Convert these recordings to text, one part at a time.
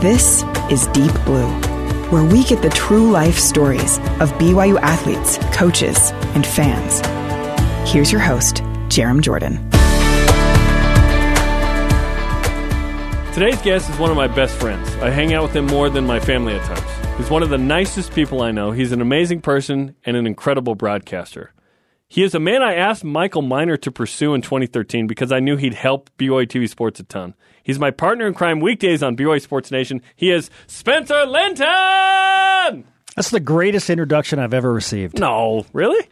This is Deep Blue, where we get the true life stories of BYU athletes, coaches, and fans. Here's your host, Jarom Jordan. Today's guest is one of my best friends. I hang out with him more than my family at times. He's one of the nicest people I know. He's an amazing person and an incredible broadcaster. He is a man I asked Michael Miner to pursue in 2013 because I knew he'd help BYU TV Sports a ton. He's my partner in crime weekdays on BYU Sports Nation. He is Spencer Linton! That's the greatest introduction I've ever received. No, really?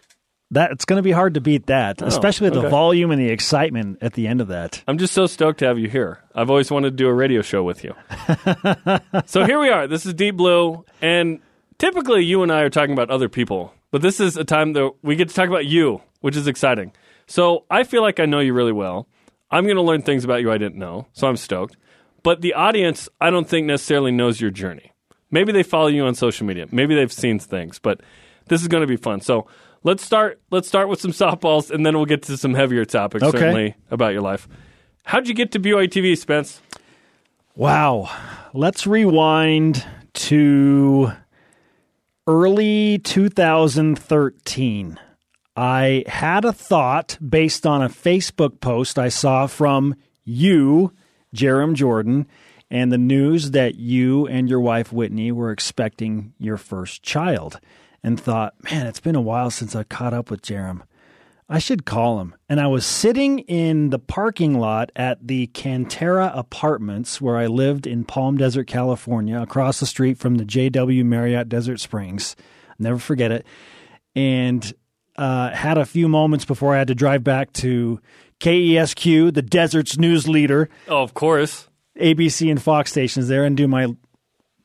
That it's going to be hard to beat that, Oh, especially the okay. volume and the excitement at the end of that. I'm just so stoked to have you here. I've always wanted to do a radio show with you. so here we are. This is Deep Blue, and typically you and I are talking about other people, but this is a time that we get to talk about you, which is exciting. So I feel like I know you really well. I'm going to learn things about you I didn't know, so I'm stoked. But the audience, I don't think necessarily knows your journey. Maybe they follow you on social media. Maybe they've seen things, but this is going to be fun. So let's start. Let's start with some softballs, and then we'll get to some heavier topics. Okay. Certainly about your life. How'd you get to BYU TV, Spence? Wow. Let's rewind to early 2013. I had a thought based on a Facebook post I saw from you, Jarom Jordan, and the news that you and your wife Whitney were expecting your first child, and thought, man, it's been a while since I caught up with Jarom. I should call him. And I was sitting in the parking lot at the Cantera Apartments where I lived in Palm Desert, California, across the street from the JW Marriott Desert Springs. I'll never forget it. And uh, had a few moments before I had to drive back to KESQ, the desert's news leader, Oh, of course. ABC and Fox stations there, and do my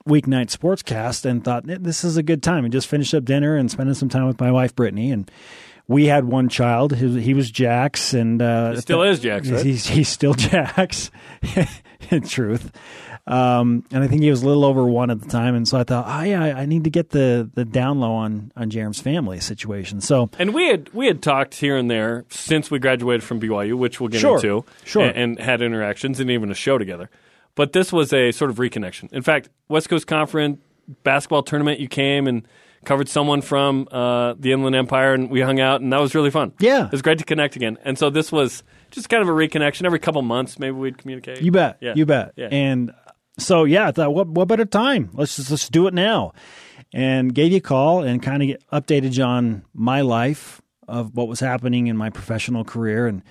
weeknight sportscast and thought "Eh, this is a good time and just finished up dinner and spending some time with my wife Brittany and we had one child he, he was Jax and uh, He still is Jax, right? he's, he's still Jax in truth um, and I think he was a little over one at the time and so I thought oh yeah I, I need to get the the down low on on Jarom's family situation so And we had we had talked here and there since we graduated from BYU, which we'll get Sure. into, Sure. and, and had interactions and even a show together. But this was a sort of reconnection. In fact, West Coast Conference basketball tournament, you came and covered someone from uh, the Inland Empire, and we hung out, and that was really fun. Yeah. it was great to connect again. And so this was just kind of a reconnection. Every couple months, maybe we'd communicate. You bet. Yeah. You bet. Yeah. And so yeah, I thought what what better time? Let's just let's do it now. And gave you a call and kind of updated you on my life of what was happening in my professional career and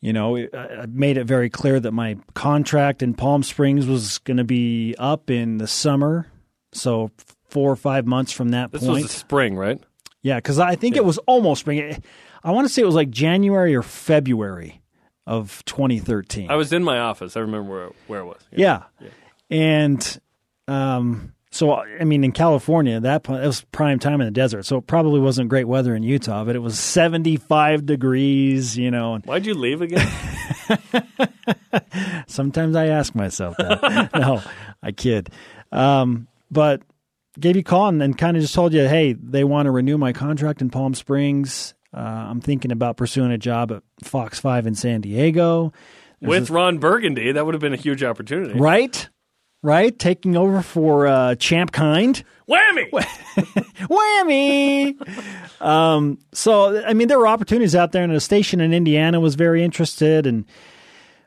you know, I I made it very clear that my contract in Palm Springs was going to be up in the summer. So 4 or 5 months from that this point. was the spring, right? Yeah, because I think it was almost spring. I want to say it was like January or February of 2013. I was in my office. I remember where where it was. Yeah. And um, so, I mean, in California, at that point, it was prime time in the desert. So it probably wasn't great weather in Utah, but it was 75 degrees, you know. Why'd you leave again? sometimes I ask myself that. no, I kid. Um, but gave you a call and, and kind of just told you, hey, they want to renew my contract in Palm Springs. Uh, I'm thinking about pursuing a job at Fox 5 in San Diego. With Ron Burgundy, that would have been a huge opportunity. Right? Right? Taking over for uh, Champ Kind. Whammy! Whammy! um, so, I mean, there were opportunities out there, and a station in Indiana was very interested. And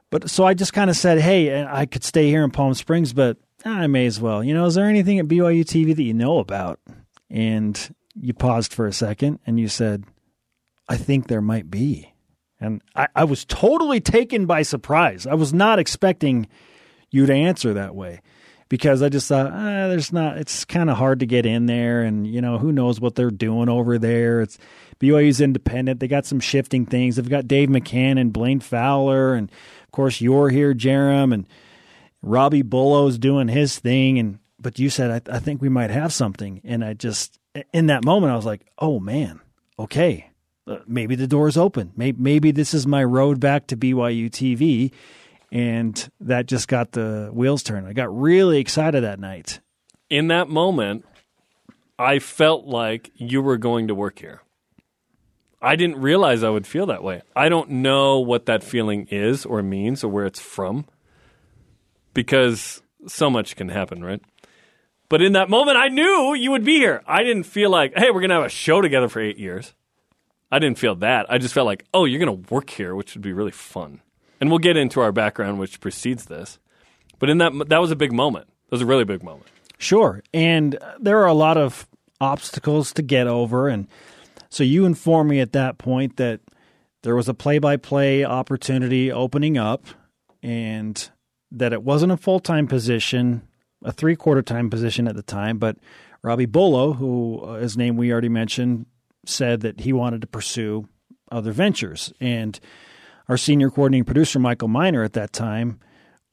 but so I just kind of said, hey, I could stay here in Palm Springs, but I may as well. You know, is there anything at BYU TV that you know about? And you paused for a second, and you said, I think there might be. And I, I was totally taken by surprise. I was not expecting you to answer that way because I just thought ah, there's not. It's kind of hard to get in there, and you know who knows what they're doing over there. It's BYU's independent. They got some shifting things. They've got Dave McCann and Blaine Fowler, and of course you're here, Jarom, and Robbie Bullough's doing his thing. And but you said I, I think we might have something, and I just in that moment I was like, oh man, okay. Uh, maybe the door's open. Maybe, maybe this is my road back to BYU TV and that just got the wheels turned. I got really excited that night. In that moment, I felt like you were going to work here. I didn't realize I would feel that way. I don't know what that feeling is or means or where it's from because so much can happen, right? But in that moment, I knew you would be here. I didn't feel like, hey, we're going to have a show together for eight years. I didn't feel that. I just felt like, oh, you're going to work here, which would be really fun. And we'll get into our background, which precedes this. But in that, that was a big moment. That was a really big moment. Sure. And there are a lot of obstacles to get over. And so you informed me at that point that there was a play by play opportunity opening up and that it wasn't a full time position, a three quarter time position at the time. But Robbie Bullough, who uh, his name we already mentioned, said that he wanted to pursue other ventures. And our senior coordinating producer, Michael Miner, at that time,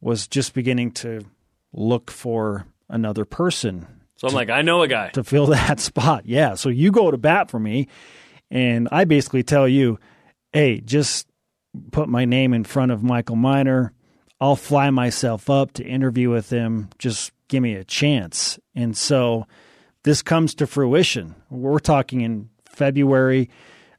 was just beginning to look for another person. So I'm to, like, I know a guy to fill that spot. Yeah. So you go to bat for me, and I basically tell you, hey, just put my name in front of Michael Miner. I'll fly myself up to interview with him. Just give me a chance. And so this comes to fruition. We're talking in February,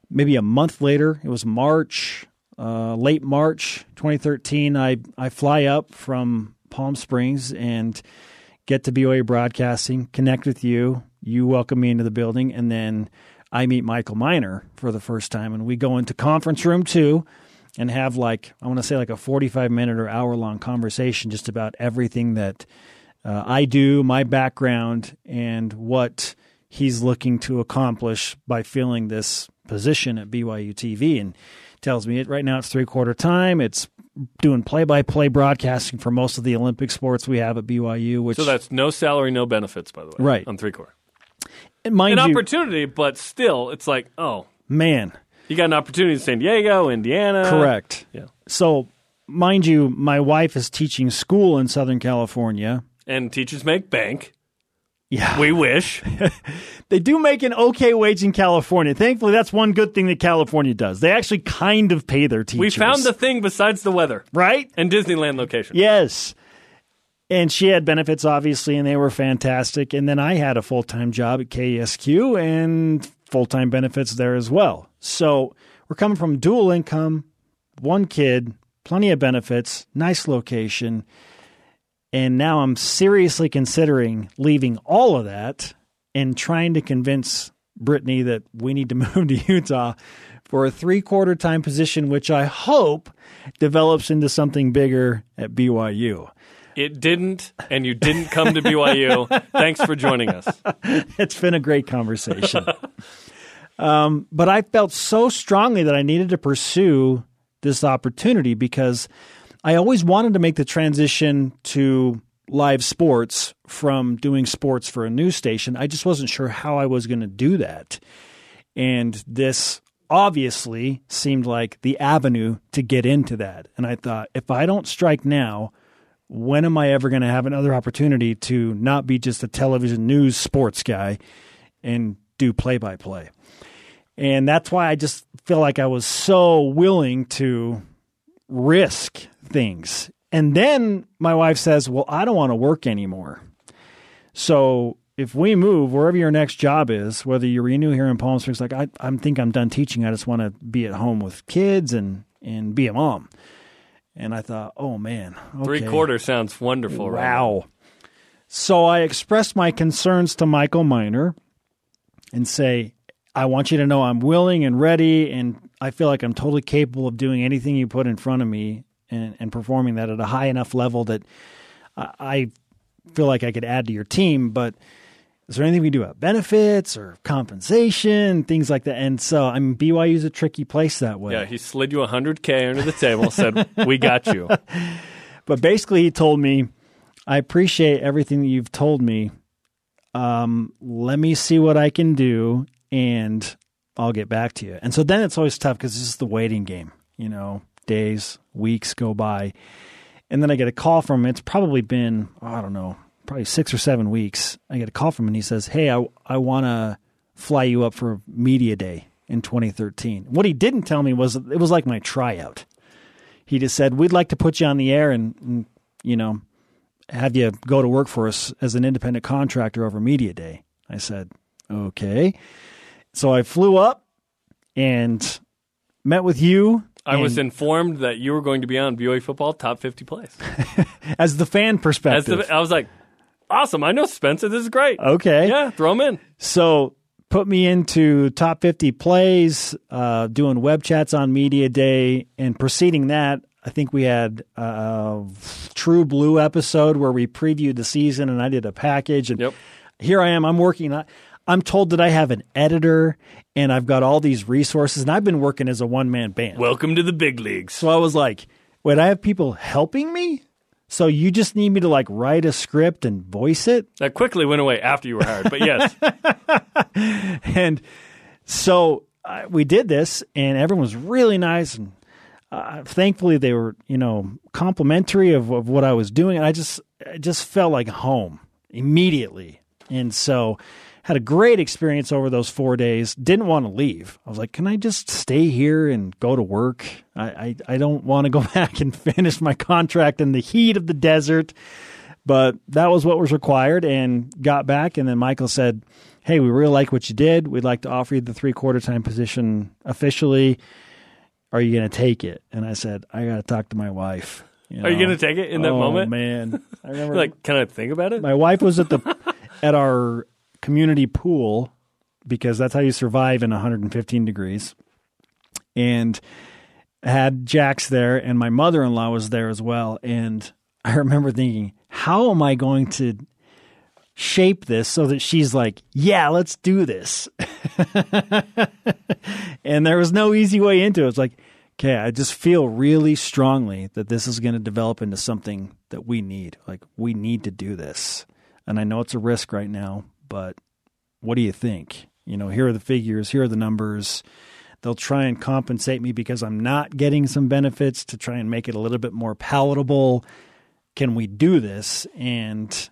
maybe a month later. It was March, uh, late March 2013. I, I fly up from Palm Springs and get to BYU Broadcasting, connect with you. You welcome me into the building, and then I meet Michael Miner for the first time, and we go into conference room two and have like I want to say like a 45 minute or hour long conversation just about everything that uh, I do, my background, and what he's looking to accomplish by filling this position at BYU TV. And tells me it right now it's three quarter time. It's doing play by play broadcasting for most of the Olympic sports we have at BYU. Which so that's no salary, no benefits, by the way, right on three quarter. Mind an you, opportunity, but still, it's like, oh man, you got an opportunity in San Diego, Indiana. Correct. Yeah. So, mind you, my wife is teaching school in Southern California. And teachers make bank. Yeah. We wish. they do make an okay wage in California. Thankfully, that's one good thing that California does. They actually kind of pay their teachers. We found the thing besides the weather. Right? And Disneyland location. Yes. And she had benefits, obviously, and they were fantastic. And then I had a full time job at KESQ and full time benefits there as well. So we're coming from dual income, one kid, plenty of benefits, nice location. And now I'm seriously considering leaving all of that and trying to convince Brittany that we need to move to Utah for a three quarter time position, which I hope develops into something bigger at BYU. It didn't, and you didn't come to BYU. Thanks for joining us. It's been a great conversation. um, but I felt so strongly that I needed to pursue this opportunity because I always wanted to make the transition to live sports from doing sports for a news station. I just wasn't sure how I was going to do that. And this obviously seemed like the avenue to get into that. And I thought, if I don't strike now, when am I ever going to have another opportunity to not be just a television news sports guy and do play by play? And that's why I just feel like I was so willing to risk things. And then my wife says, Well, I don't want to work anymore. So if we move wherever your next job is, whether you renew here in Palm Springs, like I, I think I'm done teaching. I just want to be at home with kids and and be a mom. And I thought, oh man, okay. three quarters sounds wonderful. Wow. Right so I expressed my concerns to Michael Miner and say, I want you to know I'm willing and ready, and I feel like I'm totally capable of doing anything you put in front of me and, and performing that at a high enough level that I feel like I could add to your team. But is there anything we do about benefits or compensation, things like that? And so, I mean, BYU is a tricky place that way. Yeah, he slid you a hundred k under the table, said, "We got you." But basically, he told me, "I appreciate everything that you've told me. Um, let me see what I can do, and I'll get back to you." And so then it's always tough because this is the waiting game. You know, days, weeks go by, and then I get a call from him. It's probably been I don't know probably six or seven weeks, I get a call from him and he says, Hey, I, I want to fly you up for Media Day in 2013. What he didn't tell me was it was like my tryout. He just said, We'd like to put you on the air and, and you know, have you go to work for us as an independent contractor over Media Day. I said, Okay. So I flew up and met with you I was informed that you were going to be on BYU football top 50 plays. as the fan perspective. the, I was like, awesome. I know Spencer. This is great. okay. Yeah, throw him in. So put me into top 50 plays, uh, doing web chats on Media Day, and preceding that, I think we had a True Blue episode where we previewed the season, and I did a package. And Yep. here I am. I'm working. on I'm told that I have an editor, and I've got all these resources, and I've been working as a one man band. Welcome to the big leagues. So I was like, wait, I have people helping me? So you just need me to like write a script and voice it? That quickly went away after you were hired. But yes, and so uh, we did this, and everyone was really nice, and uh, thankfully they were, you know, complimentary of, of what I was doing, and I just, I just felt like home immediately, and so had a great experience over those four days. Didn't want to leave. I was like, can I just stay here and go to work? I, I, I don't want to go back and finish my contract in the heat of the desert. But that was what was required and got back. And then Michael said, Hey, we really like what you did. We'd like to offer you the three quarter time position officially. Are you going to take it? And I said, I got to talk to my wife. are you going to take it in that oh, moment? man. I remember Like, can I think about it? my wife was at the at our community pool because that's how you survive in 115 degrees. And had Jax there and my mother-in-law was there as well. And I remember thinking how am I going to shape this so that she's like yeah let's do this? And there was no easy way into it. It's like okay I just feel really strongly that this is going to develop into something that we need. Like we need to do this. And I know it's a risk right now, but what do you think? You know, here are the figures, here are the numbers. They'll try and compensate me because I'm not getting some benefits to try and make it a little bit more palatable. Can we do this? And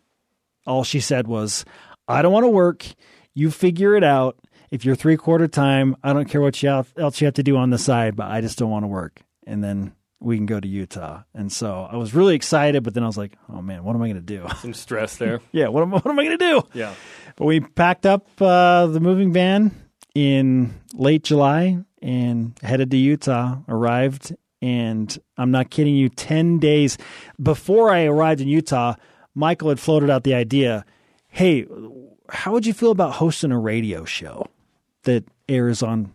all she said was, I don't want to work. You figure it out. If you're three quarter time, I don't care what you else you have to do on the side, but I just don't want to work. And then we can go to Utah. And so I was really excited, but then I was like, oh man, what am I going to do? Some stress there. yeah, what am, what am I going to do? Yeah. But we packed up uh, the moving van in late July and headed to Utah, arrived, and I'm not kidding you, 10 days before I arrived in Utah, Michael had floated out the idea hey, how would you feel about hosting a radio show that airs on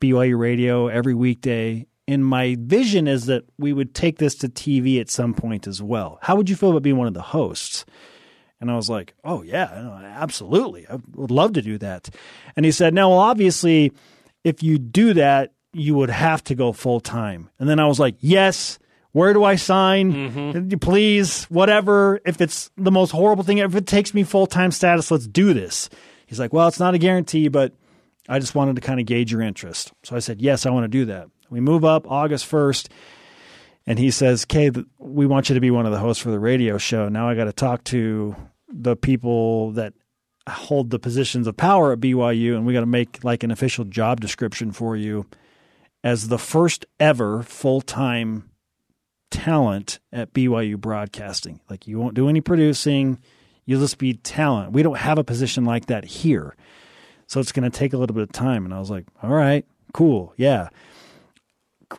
BYU radio every weekday? And my vision is that we would take this to TV at some point as well. How would you feel about being one of the hosts? And I was like, oh, yeah, absolutely. I would love to do that. And he said, no, well, obviously, if you do that, you would have to go full time. And then I was like, yes. Where do I sign? Mm-hmm. Please, whatever. If it's the most horrible thing, if it takes me full time status, let's do this. He's like, well, it's not a guarantee, but I just wanted to kind of gauge your interest. So I said, yes, I want to do that. We move up August 1st, and he says, Kay, we want you to be one of the hosts for the radio show. Now I got to talk to the people that hold the positions of power at BYU, and we got to make like an official job description for you as the first ever full time talent at BYU Broadcasting. Like, you won't do any producing, you'll just be talent. We don't have a position like that here. So it's going to take a little bit of time. And I was like, all right, cool. Yeah.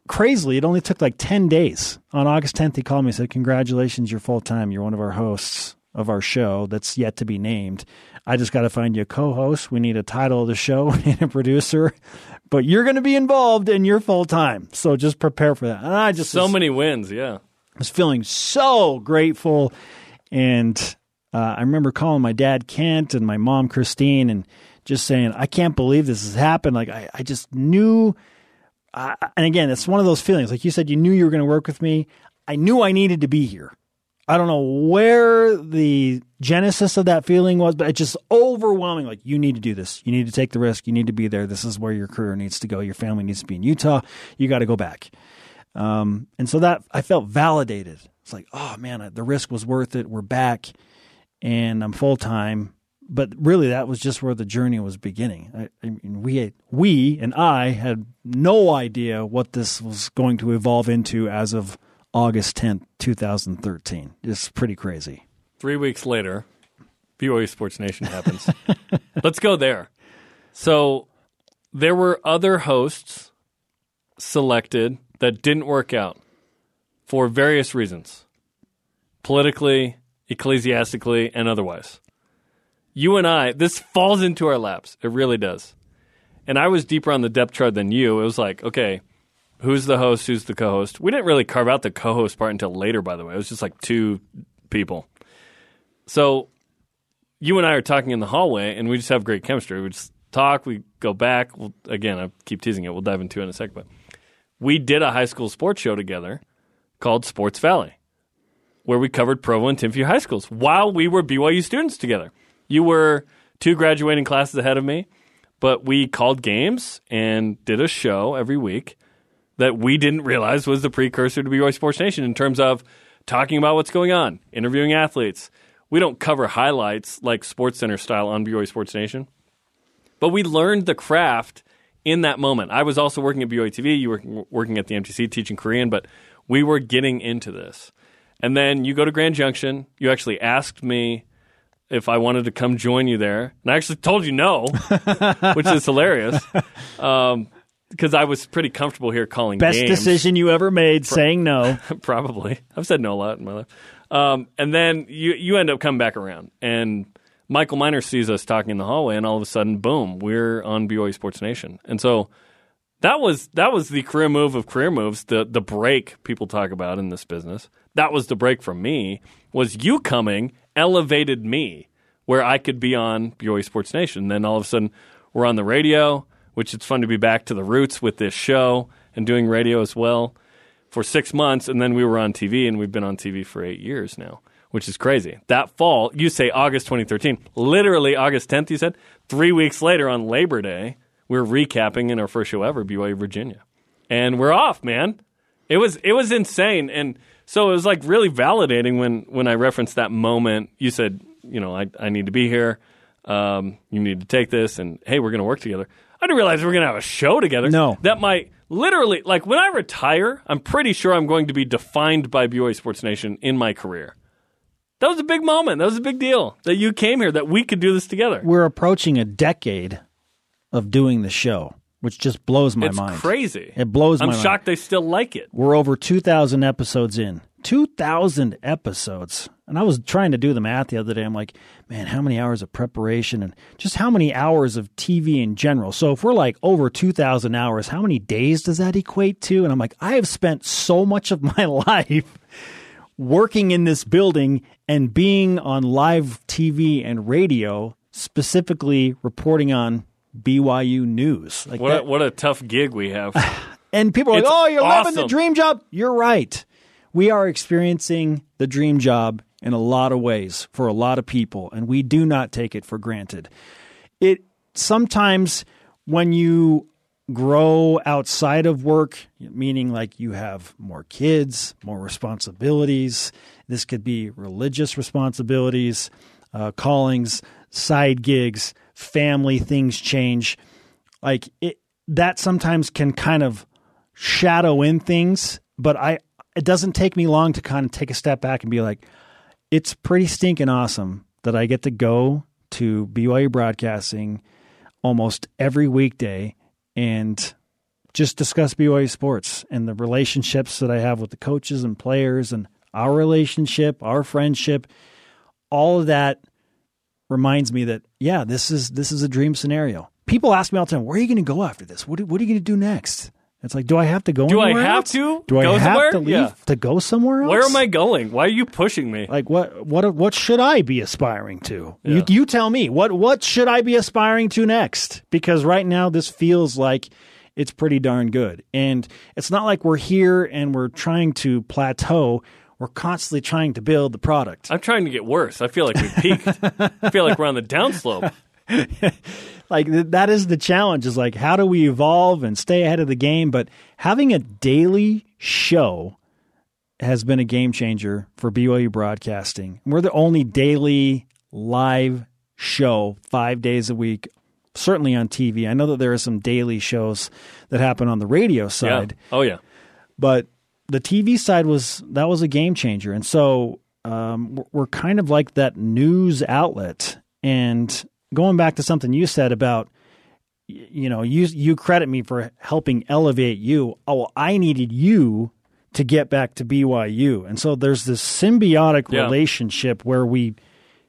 Crazily, it only took like 10 days. On August 10th, he called me and said, Congratulations, you're full time. You're one of our hosts of our show that's yet to be named. I just got to find you a co host. We need a title of the show, need a producer, but you're going to be involved and you're full time. So just prepare for that. And I just So was, many wins. Yeah. I was feeling so grateful. And uh, I remember calling my dad, Kent, and my mom, Christine, and just saying, I can't believe this has happened. Like, I, I just knew. Uh, and again, it's one of those feelings. Like you said, you knew you were going to work with me. I knew I needed to be here. I don't know where the genesis of that feeling was, but it's just overwhelming. Like, you need to do this. You need to take the risk. You need to be there. This is where your career needs to go. Your family needs to be in Utah. You got to go back. Um, and so that I felt validated. It's like, oh man, the risk was worth it. We're back and I'm full time. But really, that was just where the journey was beginning. I, I mean, we, we and I had no idea what this was going to evolve into as of August 10th, 2013. It's pretty crazy. Three weeks later, BYU Sports Nation happens. Let's go there. So there were other hosts selected that didn't work out for various reasons politically, ecclesiastically, and otherwise. You and I, this falls into our laps. It really does. And I was deeper on the depth chart than you. It was like, okay, who's the host, who's the co host? We didn't really carve out the co host part until later, by the way. It was just like two people. So you and I are talking in the hallway, and we just have great chemistry. We just talk, we go back. We'll, again, I keep teasing it. We'll dive into it in a second. But we did a high school sports show together called Sports Valley, where we covered Provo and Timpview high schools while we were BYU students together. You were two graduating classes ahead of me, but we called games and did a show every week that we didn't realize was the precursor to BYU Sports Nation in terms of talking about what's going on, interviewing athletes. We don't cover highlights like Sports Center style on BYU Sports Nation, but we learned the craft in that moment. I was also working at BYU TV. You were working at the MTC teaching Korean, but we were getting into this. And then you go to Grand Junction. You actually asked me if I wanted to come join you there, and I actually told you no, which is hilarious. Um, because I was pretty comfortable here calling Best games. decision you ever made, saying no. Probably. I've said no a lot in my life. Um, and then you you end up coming back around, and Michael Miner sees us talking in the hallway, and all of a sudden, boom, we're on BYU Sports Nation. And so that was that was the career move of career moves. The the break people talk about in this business. That was the break from me. Was you coming elevated me where I could be on BYU Sports Nation. Then all of a sudden, we're on the radio which it's fun to be back to the roots with this show and doing radio as well for six months. And then we were on TV, and we've been on TV for eight years now, which is crazy. That fall, you say August 2013, literally August 10th, you said, three weeks later on Labor Day, we we're recapping in our first show ever, BYU Virginia. And we're off, man. It was it was insane. And so it was like really validating when when I referenced that moment. You said, you know, I, I need to be here. Um, you need to take this, and hey, we're going to work together. I didn't realize we are going to have a show together. No. That might literally, like when I retire, I'm pretty sure I'm going to be defined by BYU Sports Nation in my career. That was a big moment. That was a big deal that you came here, that we could do this together. We're approaching a decade of doing the show, which just blows my mind. it's mind. crazy. It blows I'm my mind. I'm shocked they still like it. We're over 2,000 episodes in. 2,000 episodes. And I was trying to do the math the other day. I'm like, man, how many hours of preparation and just how many hours of TV in general? So if we're like over 2,000 hours, how many days does that equate to? And I'm like, I have spent so much of my life working in this building and being on live TV and radio, specifically reporting on BYU news. Like What that, a, what a tough gig we have. and people are like, "Oh, you're living the dream job." You're right. We are experiencing the dream job in a lot of ways for a lot of people, and we do not take it for granted. It sometimes when you grow outside of work, meaning like you have more kids, more responsibilities. This could be religious responsibilities, uh, callings, side gigs, family things change. Like it, that sometimes can kind of shadow in things, but I it doesn't take me long to kind of take a step back and be like, it's pretty stinking awesome that I get to go to BYU Broadcasting almost every weekday and just discuss BYU sports and the relationships that I have with the coaches and players and our relationship, our friendship, all of that reminds me that yeah, this is this is a dream scenario. People ask me all the time, "Where are you going to go after this? What, what are you going to do next?" It's like, do I have to go? Do I have else? to Do I have somewhere? to leave Yeah. to go somewhere else? Where am I going? Why are you pushing me? Like what? What? What should I be aspiring to? Yeah. You, you tell me. What? What should I be aspiring to next? Because right now, this feels like it's pretty darn good, and it's not like we're here and we're trying to plateau. We're constantly trying to build the product. I'm trying to get worse. I feel like we peaked. I feel like we're on the downslope. like that is the challenge is like how do we evolve and stay ahead of the game but having a daily show has been a game changer for BYU broadcasting we're the only daily live show 5 days a week certainly on TV I know that there are some daily shows that happen on the radio Yeah. side Oh yeah. but the TV side was that was a game changer, and so um, we're- kind of like that news outlet. And going back to something you said about you know, you you credit me for helping elevate you. Oh, I needed you to get back to BYU, and so there's this symbiotic Yeah. relationship where we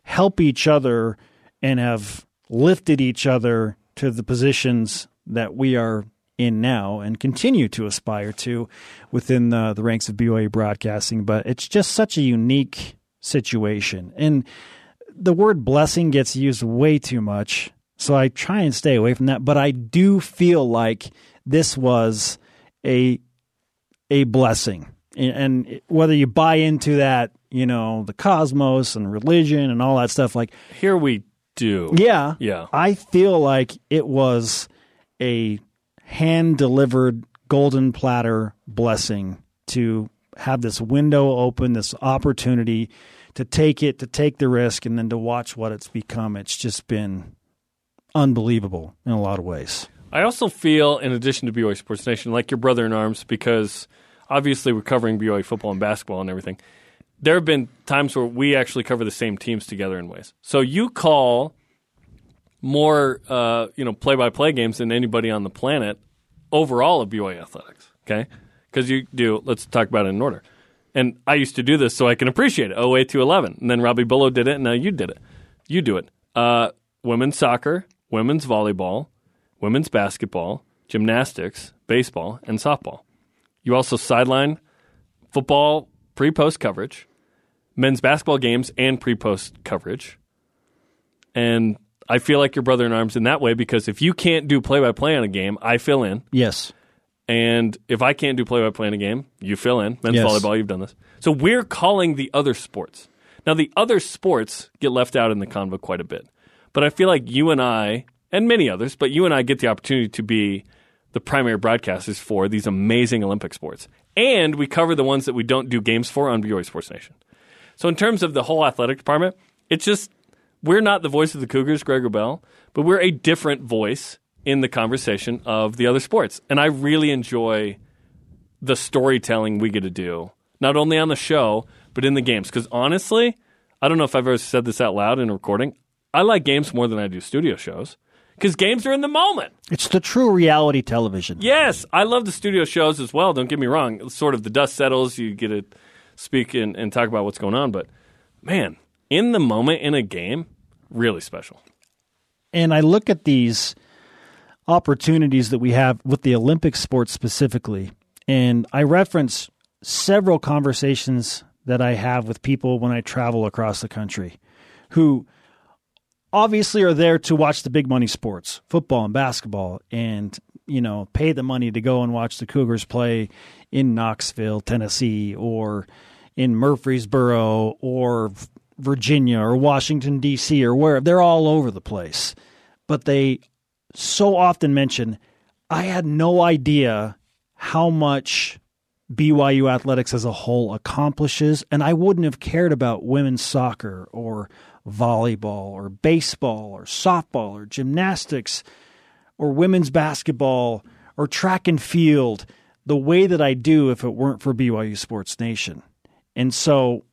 help each other and have lifted each other to the positions that we are in now and continue to aspire to within the, the ranks of BYU broadcasting. But it's just such a unique situation. And the word blessing gets used way too much. So I try and stay away from that. But I do feel like this was a a blessing. And and whether you buy into that, you know, the cosmos and religion and all that stuff, like Here we do. yeah. Yeah. I feel like it was a hand delivered golden platter blessing to have this window open, this opportunity to take it, to take the risk, and then to watch what it's become. It's just been unbelievable in a lot of ways. I also feel, in addition to BYU Sports Nation, like your brother in arms because obviously we're covering BYU football and basketball and everything. There have been times where we actually cover the same teams together in ways. So you call more, uh, you know, play-by-play games than anybody on the planet overall of BYU athletics. Okay, because you do. Let's talk about it in order. And I used to do this so I can appreciate it. 08 to 11. And then Robbie Bullough did it, and now you did it. You do it. Uh, women's soccer, women's volleyball, women's basketball, gymnastics, baseball, and softball. You also sideline football pre post coverage, men's basketball games, and pre post coverage. And I feel like your brother in arms in that way because if you can't do play by play on a game, I fill in. Yes. And if I can't do play by play in a game, you fill in. Men's Yes. volleyball, you've done this. So we're calling the other sports. Now, the other sports get left out in the convo quite a bit. But I feel like you and I, and many others, but you and I get the opportunity to be the primary broadcasters for these amazing Olympic sports. And we cover the ones that we don't do games for on BYU Sports Nation. So in terms of the whole athletic department, it's just we're not the voice of the Cougars, Greg Wrubell, but we're a different voice in the conversation of the other sports. And I really enjoy the storytelling we get to do, not only on the show, but in the games. Because honestly, I don't know if I've ever said this out loud in a recording. I like games more than I do studio shows because games are in the moment. It's the true reality television. Yes, I love the studio shows as well. Don't get me wrong. It's sort of the dust settles, you get to speak and, and talk about what's going on. But man, in the moment in a game, really special. and I look at these opportunities that we have with the Olympic sports specifically, and I reference several conversations that I have with people when I travel across the country who obviously are there to watch the big money sports, football and basketball, and you know, pay the money to go and watch the Cougars play in Knoxville, Tennessee, or in Murfreesboro, or Virginia, or Washington D.C., or where they're all over the place. But they so often mention, I had no idea how much BYU athletics as a whole accomplishes, and I wouldn't have cared about women's soccer or volleyball or baseball or softball or gymnastics or women's basketball or track and field the way that I do if it weren't for BYU Sports Nation. And so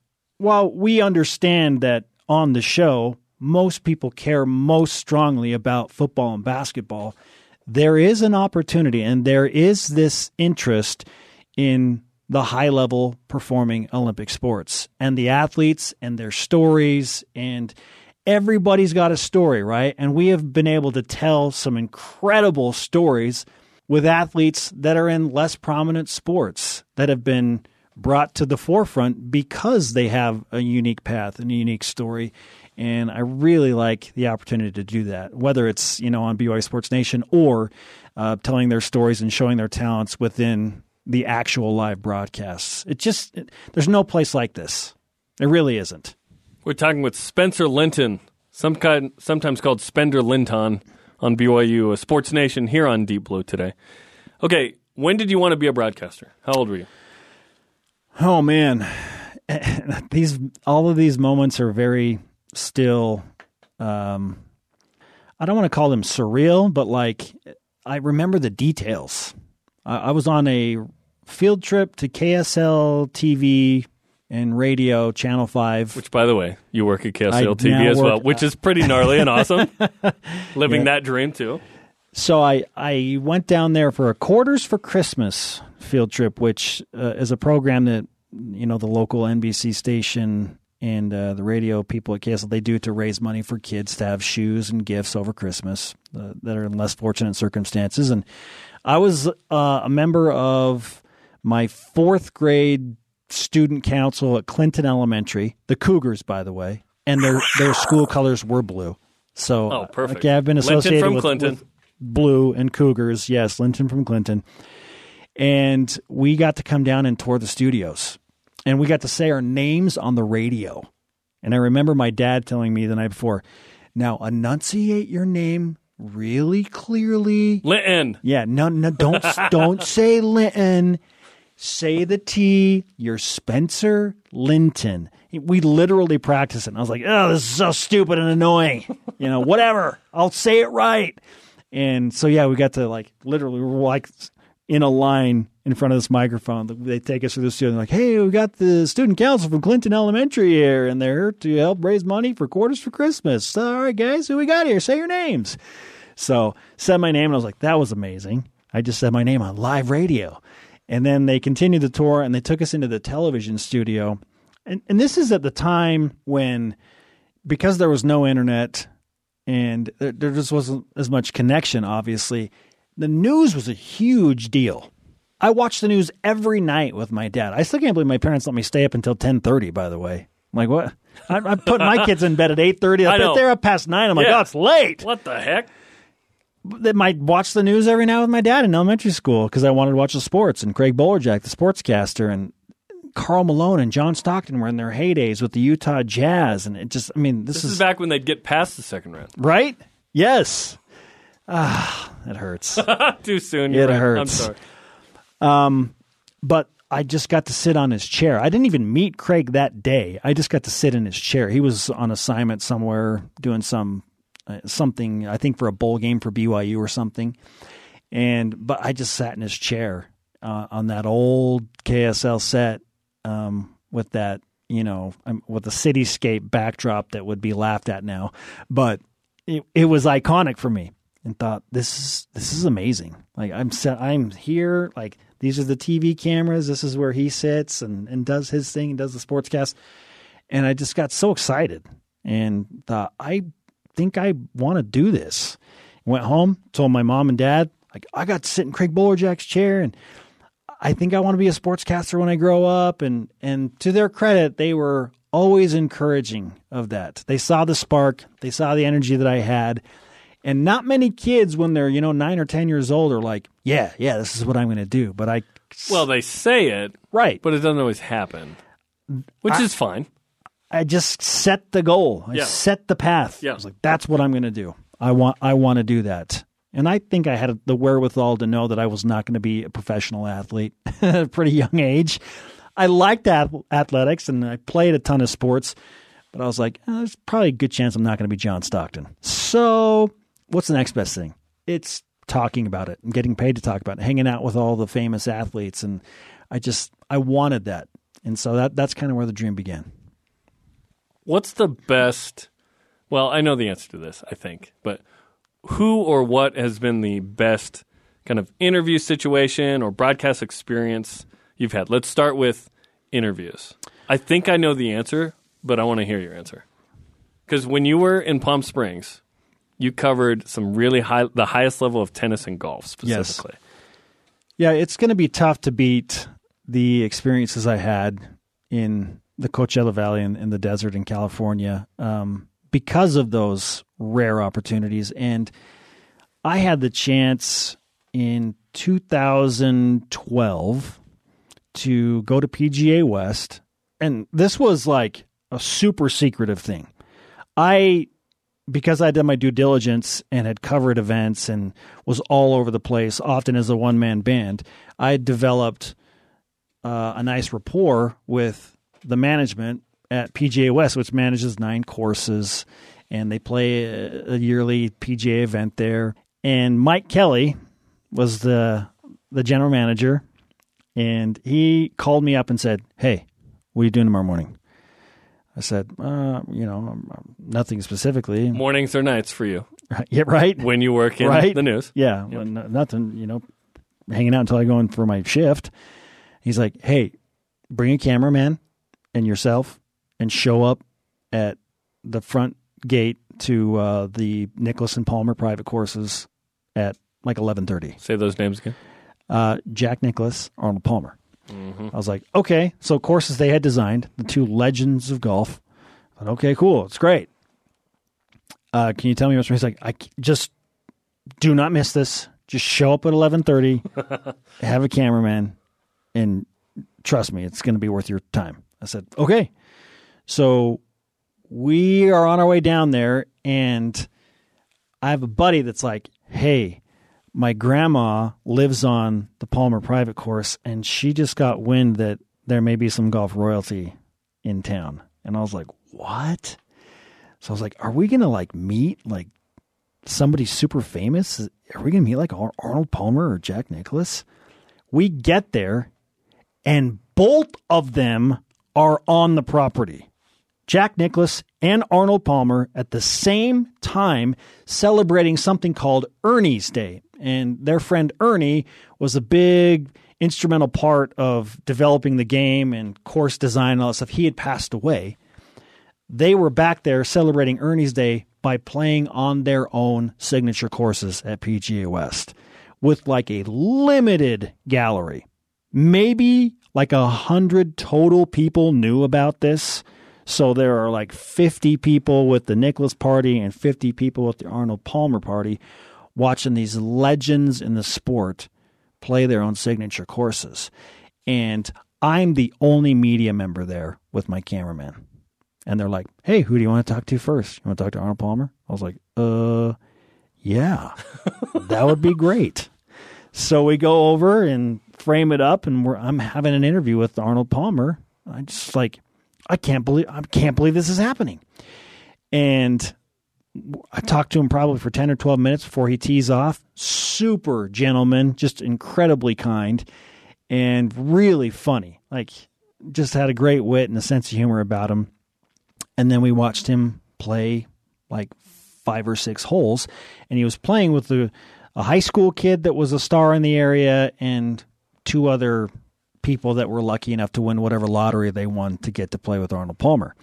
while we understand that on the show, most people care most strongly about football and basketball, there is an opportunity and there is this interest in the high level performing Olympic sports and the athletes and their stories and everybody's got a story, right? And we have been able to tell some incredible stories with athletes that are in less prominent sports that have been brought to the forefront because they have a unique path and a unique story. And I really like the opportunity to do that, whether it's you know on BYU Sports Nation or uh, telling their stories and showing their talents within the actual live broadcasts. It just it, there's no place like this. It really isn't. We're talking with Spencer Linton, some kind, sometimes called Spender Linton, on BYU, Sports Nation here on Deep Blue today. Okay, when did you want to be a broadcaster? How old were you? Oh man, these all of these moments are very still. Um, I don't want to call them surreal, but like I remember the details. I, I was on a field trip to KSL TV and radio, Channel Five. Which, by the way, you work at I KSL TV as well, work- which is pretty gnarly and awesome. Living that dream too. So I I went down there for a quarters for Christmas field trip, which uh, is a program that you know the local NBC station and uh, the radio people at KSL they do to raise money for kids to have shoes and gifts over Christmas uh, that are in less fortunate circumstances. And I was uh, a member of my fourth grade student council at Clinton Elementary, the Cougars, by the way, and their their school colors were blue. So, Oh, perfect. Okay, I've been Linton associated from with, Clinton. with blue and Cougars. Yes, Linton from Clinton. And we got to come down and tour the studios. And we got to say our names on the radio. And I remember my dad telling me the night before, now enunciate your name really clearly. Linton. Yeah, no, no, don't don't say Linton. Say the T. You're Spencer Linton. We literally practiced it. And I was like, oh, this is so stupid and annoying. You know, whatever. I'll say it right. And so yeah, we got to like literally we were like in a line in front of this microphone. They take us through the studio. Like, hey, we got the student council from Clinton Elementary here, and they're here to help raise money for quarters for Christmas. All right, guys, who we got here? Say your names. So said my name, and I was like, that was amazing. I just said my name on live radio. And then they continued the tour and they took us into the television studio. And, and this is at the time when, because there was no internet and there, there just wasn't as much connection, obviously, the news was a huge deal. I watched the news every night with my dad. I still can't believe my parents let me stay up until 1030, by the way. I'm like, what? I, I put my kids in bed at 8.30. I I know. they're up past 9. I'm like, oh, it's late What the heck? that might watch the news every now with my dad in elementary school because I wanted to watch the sports and Craig Bolerjack, the sportscaster, and Karl Malone and John Stockton were in their heydays with the Utah Jazz, and it just, I mean, this, This is, is back when they'd get past the second round. right. Yes. Ah, it hurts. Too soon. It right. I'm hurts. sorry. but I just got to sit on his chair. I didn't even meet Craig that day. I just got to sit in his chair. He was on assignment somewhere doing some uh, something. I think for a bowl game for BYU or something. And but I just sat in his chair uh, on that old KSL set um, with that you know um, with the cityscape backdrop that would be laughed at now, but it, it was iconic for me and thought this is this is amazing. Like I'm set, I'm here. Like these are the TV cameras. This is where he sits and and does his thing and does the sportscast. And I just got so excited and thought I think I want to do this. Went home, told my mom and dad like I got to sit in Craig Bolerjack's chair and I think I want to be a sportscaster when I grow up. And and to their credit, they were always encouraging of that. They saw the spark, they saw the energy that I had. And not many kids, when they're you know nine or ten years old, are like, "Yeah, yeah, this is what I'm going to do." But I, Well, they say it, right, but it doesn't always happen, which is fine. I just set the goal. I Yeah. set the path. Yeah. I was like, "That's what I'm going to do. I want, I want to do that." And I think I had the wherewithal to know that I was not going to be a professional athlete at a pretty young age. I liked athletics and I played a ton of sports, but I was like, "Eh, there's probably a good chance I'm not going to be John Stockton. So, what's the next best thing? It's talking about it and getting paid to talk about it, hanging out with all the famous athletes. And I just, I wanted that. And so that, that's kind of where the dream began. What's the best? Well, I know the answer to this, I think, but who or what has been the best kind of interview situation or broadcast experience you've had? Let's start with interviews. I think I know the answer, but I want to hear your answer. Because when you were in Palm Springs, you covered some really high, the highest level of tennis and golf Yes. specifically. Yeah, it's going to be tough to beat the experiences I had in the Coachella Valley and in the desert in California um, because of those rare opportunities. And I had the chance in 2012 to go to PGA West. And this was like a super secretive thing. I because I did my due diligence and had covered events and was all over the place, often as a one man band, I developed uh, a nice rapport with the management at PGA West, which manages nine courses, and they play a, a yearly PGA event there. And Mike Kelly was the the general manager, and he called me up and said, "Hey, what are you doing tomorrow morning?" I said, uh, "You know, nothing specifically." Mornings or nights for you? Right. Yeah, right. when you work in right. the news. Yeah, well, no- nothing. You know, hanging out until I go in for my shift. He's like, "Hey, bring a cameraman and yourself, and show up at the front gate to uh, the Nicklaus and Palmer private courses at like eleven thirty. Say those names again. Uh, Jack Nicklaus, Arnold Palmer. I was like, okay, so courses they had designed, the two legends of golf. I thought, okay, cool, it's great. Uh, can you tell me what's? He's like, I just do not miss this. Just show up at eleven thirty, have a cameraman, and trust me, it's going to be worth your time. I said, okay. So we are on our way down there, and I have a buddy that's like, hey, my grandma lives on the Palmer private course, and she just got wind that there may be some golf royalty in town. And I was like, what? So I was like, are we going to like meet like somebody super famous? Are we going to meet like Ar- Arnold Palmer or Jack Nicklaus? We get there, and both of them are on the property. Jack Nicklaus and Arnold Palmer at the same time celebrating something called Ernie's Day. And their friend Ernie was a big instrumental part of developing the game and course design and all that stuff. He had passed away. They were back there celebrating Ernie's Day by playing on their own signature courses at PGA West with like a limited gallery. Maybe like a hundred total people knew about this. So there are like 50 people with the Nicklaus party and 50 people with the Arnold Palmer party watching these legends in the sport play their own signature courses. And I'm the only media member there with my cameraman. And they're like, hey, who do you want to talk to first? You want to talk to Arnold Palmer? I was like, uh, yeah, that would be great. So we go over and frame it up, and I'm having an interview with Arnold Palmer. I just like, I can't believe I can't believe this is happening. And I talked to him probably for 10 or 12 minutes before he tees off. Super gentleman, just incredibly kind and really funny. Like just had a great wit and a sense of humor about him. And then we watched him play like five or six holes and he was playing with a, a high school kid that was a star in the area and two other people that were lucky enough to win whatever lottery they won to get to play with Arnold Palmer.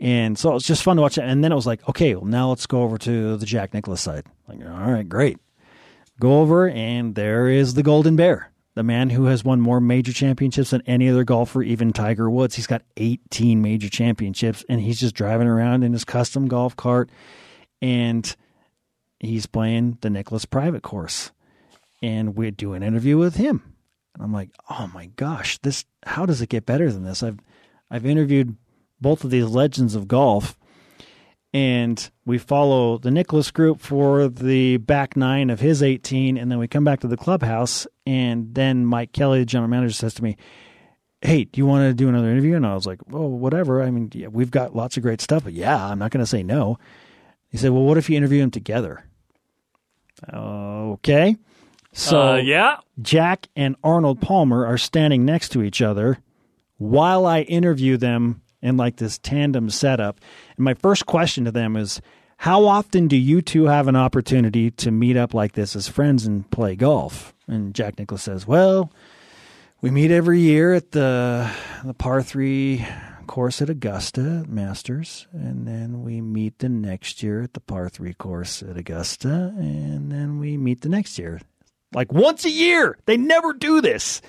And so it was just fun to watch it. And then it was like, okay, well, now let's go over to the Jack Nicklaus side. Like, all right, great. Go over, and there is the Golden Bear, the man who has won more major championships than any other golfer, even Tiger Woods. He's got 18 major championships, and he's just driving around in his custom golf cart, and he's playing the Nicklaus private course. And we do an interview with him. And I'm like, oh my gosh, this how does it get better than this? I've I've interviewed both of these legends of golf. And we follow the Nicklaus group for the back nine of his 18. And then we come back to the clubhouse. And then Mike Kelly, the general manager, says to me, Hey, do you want to do another interview? And I was like, Oh, whatever. I mean, yeah, we've got lots of great stuff, but yeah, I'm not going to say no. He said, Well, what if you interview them together? Okay. So uh, yeah. Jack and Arnold Palmer are standing next to each other while I interview them in like this tandem setup. And my first question to them is how often do you two have an opportunity to meet up like this as friends and play golf? And Jack Nicklaus says, Well, we meet every year at the the par three course at Augusta Masters, and then we meet the next year at the par three course at Augusta, and then we meet the next year. Like once a year. They never do this.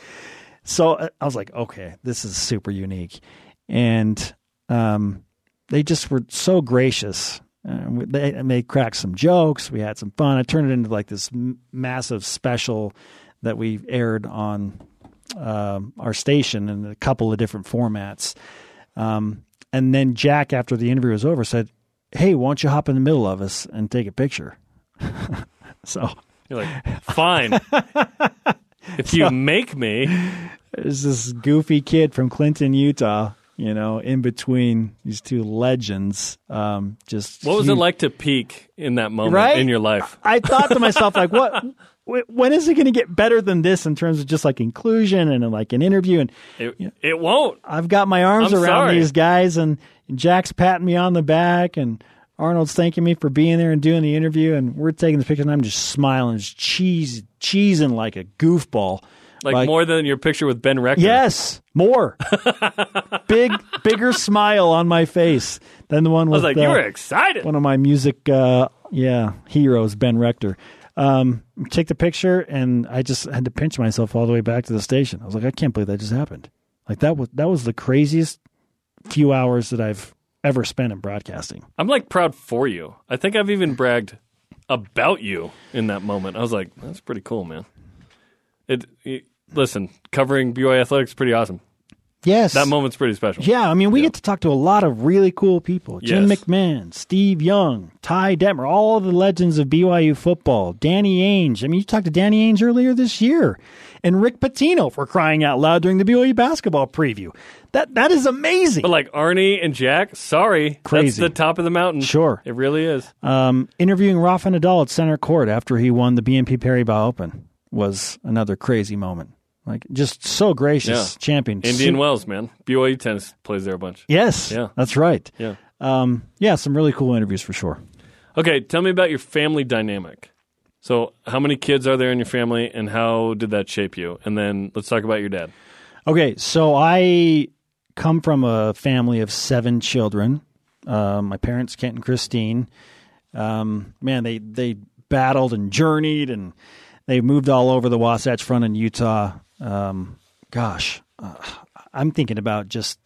So uh, I was like, okay, this is super unique. And um, they just were so gracious. Uh, they, and they cracked some jokes. We had some fun. I turned it into like this m- massive special that we aired on um, our station in a couple of different formats. Um, and then Jack, after the interview was over, said, "Hey, why don't you hop in the middle of us and take a picture?" so You're like, fine. if you make me, there's this goofy kid from Clinton, Utah. You know, in between these two legends, um, just what was it like to peak in that moment Right? in your life? I thought to myself, like, what? When is it going to get better than this in terms of just like inclusion and like an interview? And It, it won't. I've got my arms I'm around sorry. these guys, and Jack's patting me on the back, and Arnold's thanking me for being there and doing the interview, and we're taking the picture, and I'm just smiling, just cheese, cheesing like a goofball. Like, more than your picture with Ben Rector. Yes, more. Big, bigger smile on my face than the one I was like, uh, you were excited. one of my music, uh, yeah, heroes, Ben Rector. Um, take the picture, and I just had to pinch myself all the way back to the station. I was like, I can't believe that just happened. Like that was that was the craziest few hours that I've ever spent in broadcasting. I'm like proud for you. I think I've even bragged about you in that moment. I was like, that's pretty cool, man. It, it listen, covering BYU athletics is pretty awesome. Yes, That moment's pretty special. Yeah, I mean, we get to talk to a lot of really cool people. Jim Yes. McMahon, Steve Young, Ty Detmer, all the legends of BYU football. Danny Ainge. I mean, you talked to Danny Ainge earlier this year, and Rick Pitino for crying out loud during the BYU basketball preview. That that is amazing. But like Arnie and Jack, sorry, Crazy. that's the top of the mountain. Sure. it really is. Um, interviewing Rafa Nadal at center court after he won the BNP Paribas Open was another crazy moment. Like, just so gracious, Yeah. champion. Indian Wells, man. BYU tennis plays there a bunch. Yes, Yeah. that's right. Yeah. Um, yeah, some really cool interviews for sure. Okay, tell me about your family dynamic. So, how many kids are there in your family, and how did that shape you? And then let's talk about your dad. Okay, so I come from a family of seven children. Uh, my parents, Kent and Christine, um, man, they they battled and journeyed, and they moved all over the Wasatch Front in Utah. Um, gosh, uh, I'm thinking about just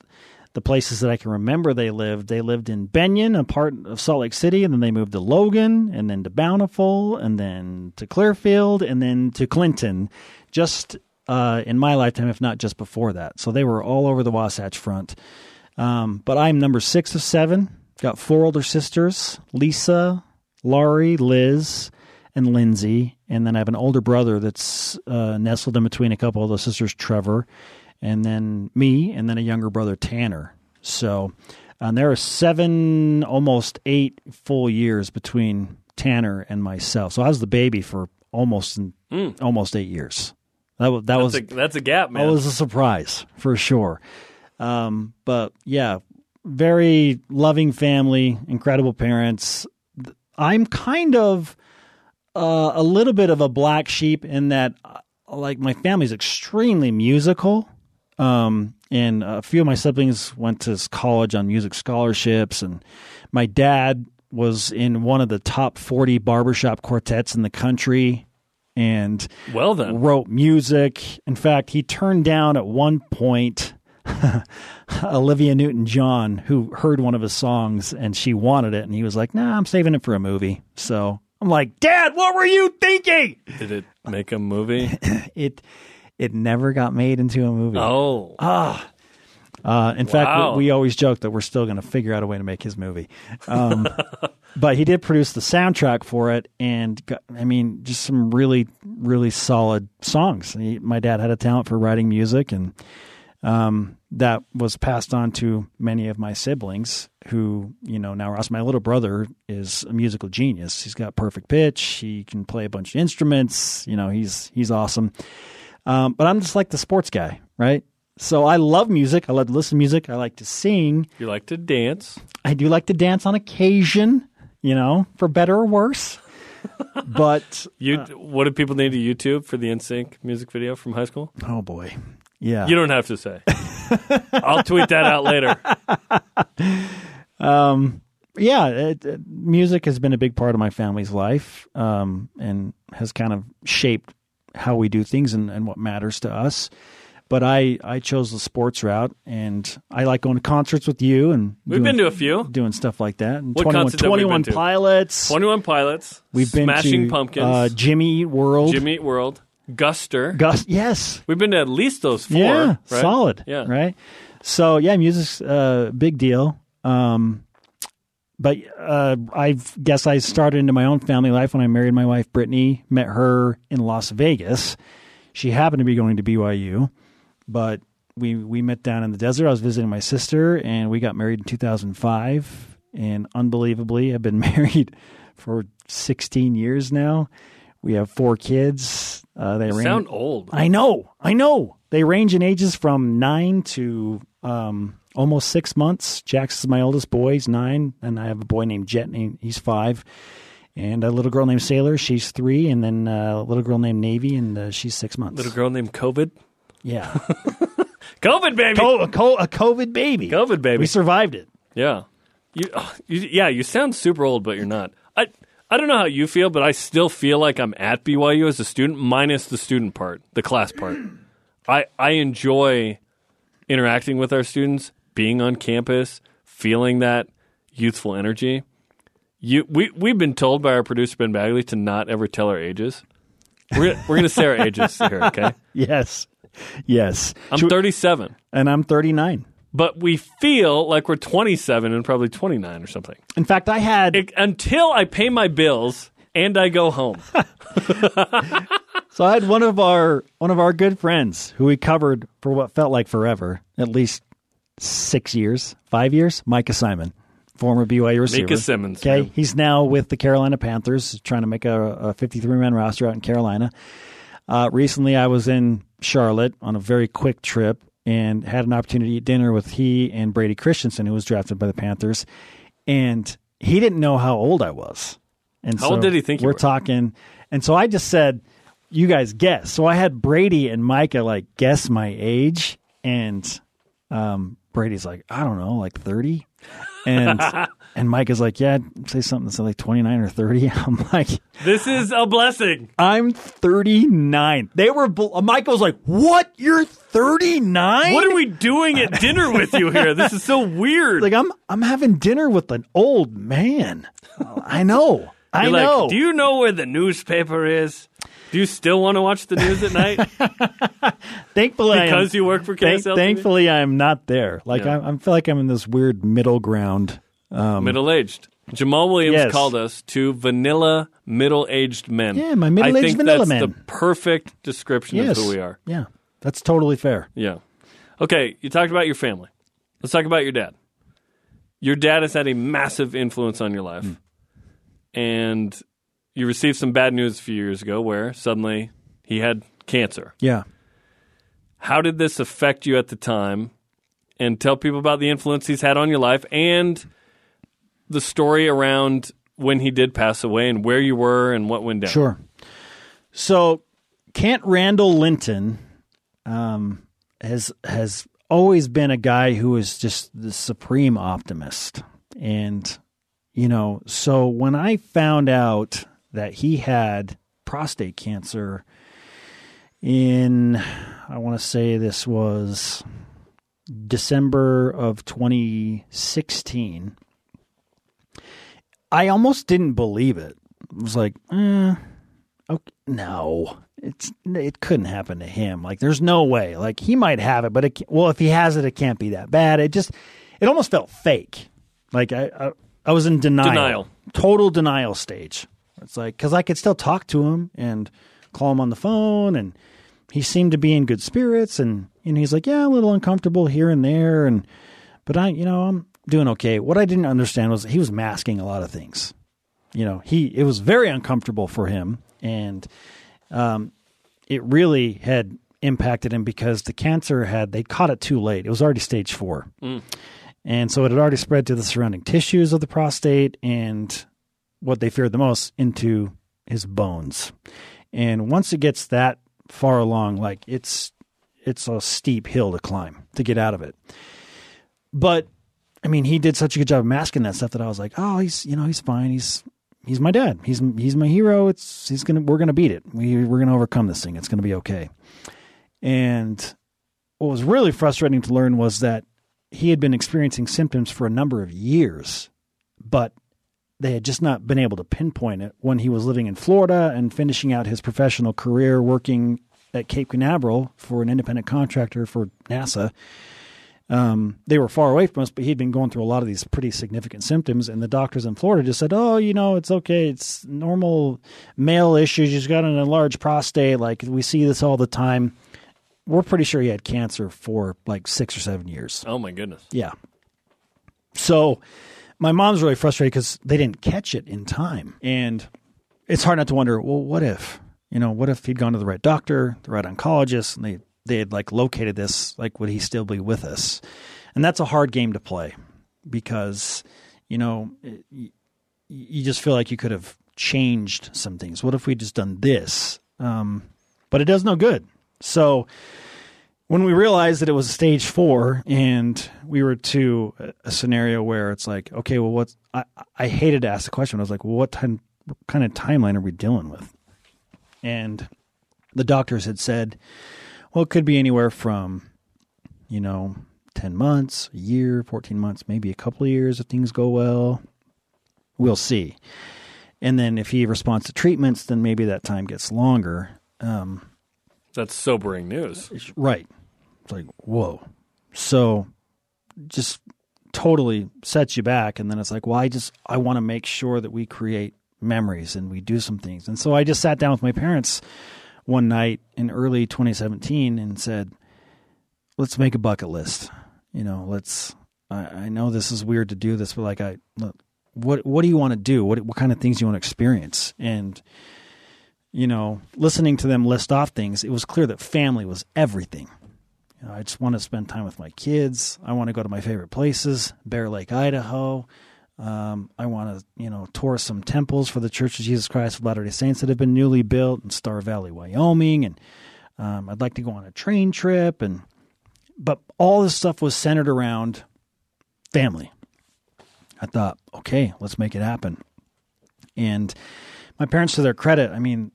the places that I can remember they lived. They lived in Bennion, a part of Salt Lake City, and then they moved to Logan, and then to Bountiful, and then to Clearfield, and then to Clinton. Just uh, in my lifetime, if not just before that. So they were all over the Wasatch Front. Um, but I'm number six of seven. Got four older sisters: Lisa, Laurie, Liz, and Lindsay. And then I have an older brother that's uh, nestled in between a couple of those sisters, Trevor, and then me, and then a younger brother, Tanner. So um, there are seven, almost eight full years between Tanner and myself. So I was the baby for almost almost eight years. That was that was That's a, that's a gap, man. that was a surprise for sure. Um, but yeah, very loving family, incredible parents. I'm kind of uh, a little bit of a black sheep in that, uh, like, my family's extremely musical. Um, and a few of my siblings went to college on music scholarships, and my dad was in one of the top 40 barbershop quartets in the country. And well then. wrote music. In fact, he turned down at one point Olivia Newton John, who heard one of his songs and she wanted it. And he was like, nah, I'm saving it for a movie. So I'm like, Dad, what were you thinking? Did it make a movie? It it never got made into a movie. oh, Uh, in fact, we, we always joke that we're still going to figure out a way to make his movie. Um, but he did produce the soundtrack for it, and got, I mean, just some really, really solid songs. He, my dad had a talent for writing music, and um, that was passed on to many of my siblings. Who, you know, now Ross, my little brother, is a musical genius. He's got perfect pitch. He can play a bunch of instruments. You know, he's he's awesome. Um, but I'm just like the sports guy, right? So I love music. I love to listen to music. I like to sing. you like to dance? I do like to dance on occasion, you know, for better or worse. but You, what do people need to YouTube for the NSYNC music video from high school? oh boy, yeah, You don't have to say. I'll tweet that out later. yeah. It, it- music has been a big part of my family's life, um, and has kind of shaped how we do things and, and what matters to us. But I, I chose the sports route, and I like going to concerts with you and We've doing, been to a few. doing stuff like that. And What 21, concerts have we been 21 to? Pilots. 21 Pilots. We've been Smashing to Pumpkins. uh, Jimmy Eat World. Jimmy Eat World. Guster. Gus, yes, We've been to at least those four. yeah, right? solid. Yeah. right. So yeah, music's a big deal. Um, but uh, I guess I started into my own family life when I married my wife Brittany. Met her in Las Vegas. She happened to be going to BYU, but we we met down in the desert. I was visiting my sister, and we got married in 2005. And unbelievably, I've been married for 16 years now. We have four kids. Uh, they You range- sound old. I know, I know. They range in ages from nine to um, almost six months. Jax is my oldest boy; he's nine, and I have a boy named Jet. He's five, and a little girl named Sailor. She's three, and then uh, a little girl named Navy, and uh, she's six months. Little girl named COVID. yeah, COVID baby. Co- a, co- a COVID baby. COVID baby. We survived it. Yeah. You, oh, you, yeah, you sound super old, but you're not. I, I don't know how you feel, but I still feel like I'm at BYU as a student, minus the student part, the class part. I, I enjoy interacting with our students, being on campus, feeling that youthful energy. You, we, we've been told by our producer, Ben Bagley, to not ever tell our ages. We're, gonna- we're going to say our ages here, okay? Yes, yes. I'm Should- 37, and I'm 39. but we feel like we're 27 and probably 29 or something. In fact, I had It- until I pay my bills and I go home. So I had one of our one of our good friends who we covered for what felt like forever, at least six years, five years. Micah Simon, former BYU receiver. Micah Simon, Okay, man. he's now with the Carolina Panthers, trying to make a, a 53 man roster out in Carolina. Uh, recently, I was in Charlotte on a very quick trip and had an opportunity to eat dinner with he and Brady Christensen, who was drafted by the Panthers, and he didn't know how old I was. And How so old did he think you we're were? talking? And so I just said, "You guys guess." So I had Brady and Micah like guess my age, and um, Brady's like, "I don't know, like 30. and and Mike is like, "Yeah, say something that's like twenty nine or 30. I'm like, This is a blessing. "I'm 39." They were. Micah was like, "What? You're 39?" What are we doing at dinner with you here? This is so weird. Like I'm I'm having dinner with an old man. I know. I You're like, know. do you know where the newspaper is? Do you still want to watch the news at night thankfully, because you work for KSL? thankfully, I'm not there. Like Yeah. I, I feel like I'm in this weird middle ground. Um, middle aged. Jamaal Williams Yes. called us to vanilla middle aged men. Yeah, my middle-aged vanilla that's man. the perfect description yes, of who we are. Yeah, that's totally fair. Yeah. Okay, you talked about your family. Let's talk about your dad. Your dad has had a massive influence on your life. Hmm. And you received some bad news a few years ago where suddenly he had cancer. Yeah. How did this affect you at the time? And tell people about the influence he's had on your life and the story around when he did pass away and where you were and what went down. Sure. So, Kent Randall Linton um, has has always been a guy who is just the supreme optimist, and you know, so when I found out that he had prostate cancer in, I want to say this was December of 2016. I almost didn't believe it. I was like, eh, okay, no, it's it couldn't happen to him. Like, there's no way. Like, he might have it, but it, well, if he has it, it can't be that bad. It just, it almost felt fake. Like I, I, I was in denial, Denial. total denial stage. It's like because I could still talk to him and call him on the phone, and he seemed to be in good spirits, and and he's like, yeah, a little uncomfortable here and there, and but I, you know, I'm doing okay. What I didn't understand was he was masking a lot of things. You know, he it was very uncomfortable for him, and um, it really had impacted him because the cancer had they caught it too late. It was already stage four, and so it had already spread to the surrounding tissues of the prostate and what they feared the most into his bones. And once it gets that far along, like it's it's a steep hill to climb to get out of it. But I mean, he did such a good job of masking that stuff that I was like, oh, he's you know he's fine. He's he's my dad. He's he's my hero. It's he's gonna we're gonna beat it. We we're gonna overcome this thing. It's gonna be okay. And what was really frustrating to learn was that he had been experiencing symptoms for a number of years, but they had just not been able to pinpoint it when he was living in Florida and finishing out his professional career working at Cape Canaveral for an independent contractor for NASA. Um, they were far away from us, but he'd been going through a lot of these pretty significant symptoms, and the doctors in Florida just said, "Oh, you know, it's okay. It's normal male issues. He's got an enlarged prostate. Like we see this all the time." We're pretty sure he had cancer for like six or seven years. Oh my goodness. Yeah. So my mom's really frustrated because they didn't catch it in time. And it's hard not to wonder, well, what if? You know, what if he'd gone to the right doctor, the right oncologist, and they, they had like located this, like would he still be with us? and that's a hard game to play because you know it, you, you just feel like you could have changed some things. What if we just done this? Um, but it does no good. So when we realized that it was stage four and we were to a scenario where it's like, okay, well, what's I, I hated to ask the question. I was like, well, what time, what kind of timeline are we dealing with? And the doctors had said, well, it could be anywhere from, you know, 10 months, a year, 14 months, maybe a couple of years if things go well. We'll see. And then if he responds to treatments, then maybe that time gets longer. Um, That's sobering news. Right. It's like, whoa. So just totally sets you back. And then it's like, well, I just, I want to make sure that we create memories and we do some things. And so I just sat down with my parents one night in early 2017 and said, let's make a bucket list. You know, let's, I, I know this is weird to do this, but like, I, look, what, what do you want to do? What, what kind of things do you want to experience? And, you know, listening to them list off things, it was clear that family was everything. You know, I just want to spend time with my kids. I want to go to my favorite places, Bear Lake, Idaho. Um, I want to, you know, tour some temples for the Church of Jesus Christ of Latter Day Saints that have been newly built in Star Valley, Wyoming, and um, I'd like to go on a train trip. And but all this stuff was centered around family. I thought, okay, let's make it happen. And my parents, to their credit, I mean,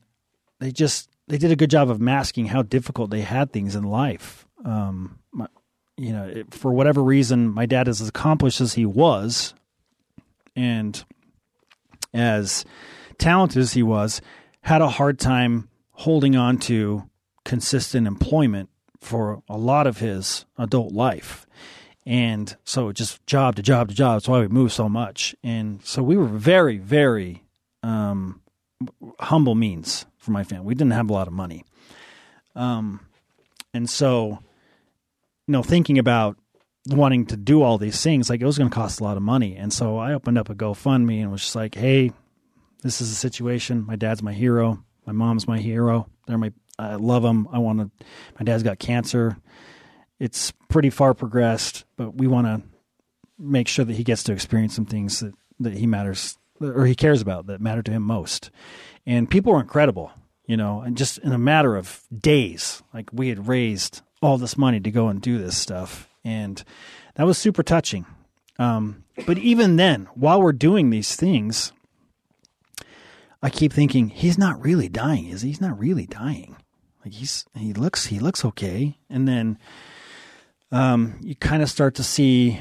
they just they did a good job of masking how difficult they had things in life. Um, my, you know, it, for whatever reason, my dad as accomplished as he was, and as talented as he was, had a hard time holding on to consistent employment for a lot of his adult life. And so just job to job to job. That's why we moved so much. And so we were very, very um, humble means for my family. We didn't have a lot of money. Um, and so, you know, thinking about wanting to do all these things, like it was going to cost a lot of money. And so I opened up a GoFundMe and was just like, hey, this is a situation. My dad's my hero. My mom's my hero. They're my, I love them. I want to, my dad's got cancer. It's pretty far progressed, but we want to make sure that he gets to experience some things that, that he matters or he cares about that matter to him most. And people were incredible, you know, and just in a matter of days, like we had raised all this money to go and do this stuff. And that was super touching. Um, but even then, while we're doing these things, I keep thinking he's not really dying, is he? He's not really dying. Like he's he looks he looks okay, and then um, you kind of start to see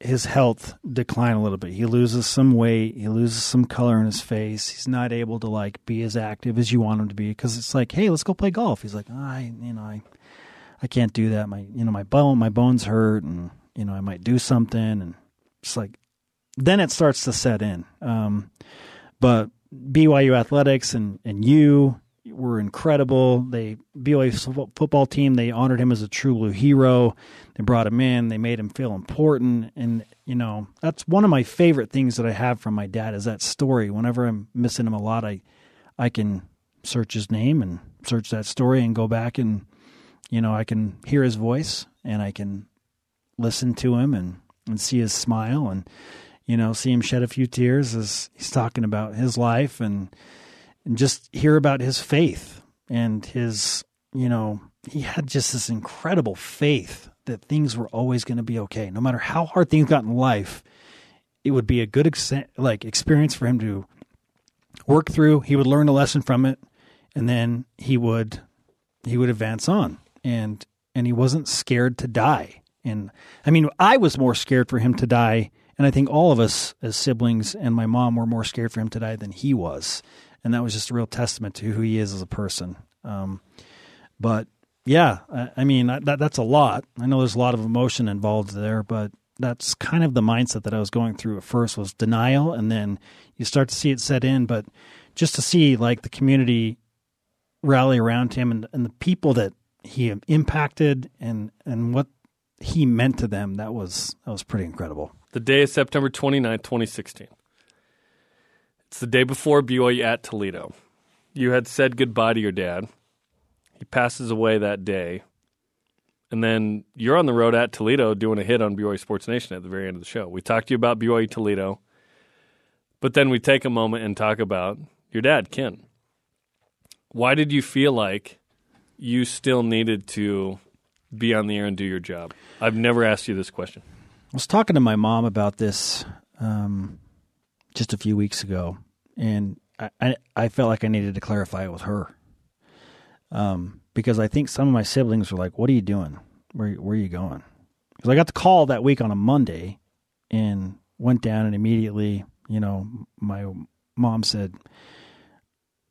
his health decline a little bit. He loses some weight, he loses some color in his face. He's not able to like be as active as you want him to be because it's like, hey, let's go play golf. He's like, I you know I I can't do that. My you know my bone my bones hurt, and you know I might do something, and it's like then it starts to set in. Um, but BYU athletics and and you were incredible. They BYU football team they honored him as a true blue hero. They brought him in. They made him feel important, and you know that's one of my favorite things that I have from my dad is that story. Whenever I'm missing him a lot, I I can search his name and search that story and go back and you know I can hear his voice and I can listen to him and and see his smile and you know see him shed a few tears as he's talking about his life and and just hear about his faith and his, you know, he had just this incredible faith that things were always going to be okay. No matter how hard things got in life, it would be a good ex- like experience for him to work through. He would learn a lesson from it, and then he would he would advance on. And and he wasn't scared to die. And I mean, I was more scared for him to die, and I think all of us as siblings and my mom were more scared for him to die than he was and that was just a real testament to who he is as a person. Um, but yeah, I, I mean that that's a lot. I know there's a lot of emotion involved there, but that's kind of the mindset that I was going through at first was denial, and then you start to see it set in. But just to see like the community rally around him and, and the people that he impacted and and what he meant to them, that was that was pretty incredible. The day is September 29, 2016. It's the day before BYU at Toledo. You had said goodbye to your dad. He passes away that day. and then you're on the road at Toledo doing a hit on BYU Sports Nation at the very end of the show. We talked to you about BYU Toledo, but then we take a moment and talk about your dad, Ken. Why did you feel like you still needed to be on the air and do your job? I've never asked you this question. I was talking to my mom about this um, just a few weeks ago, and I, I, I felt like I needed to clarify it with her. Um, because I think some of my siblings were like, "What are you doing? Where where are you going?" Because I got the call that week on a Monday, and went down and immediately, you know, my mom said,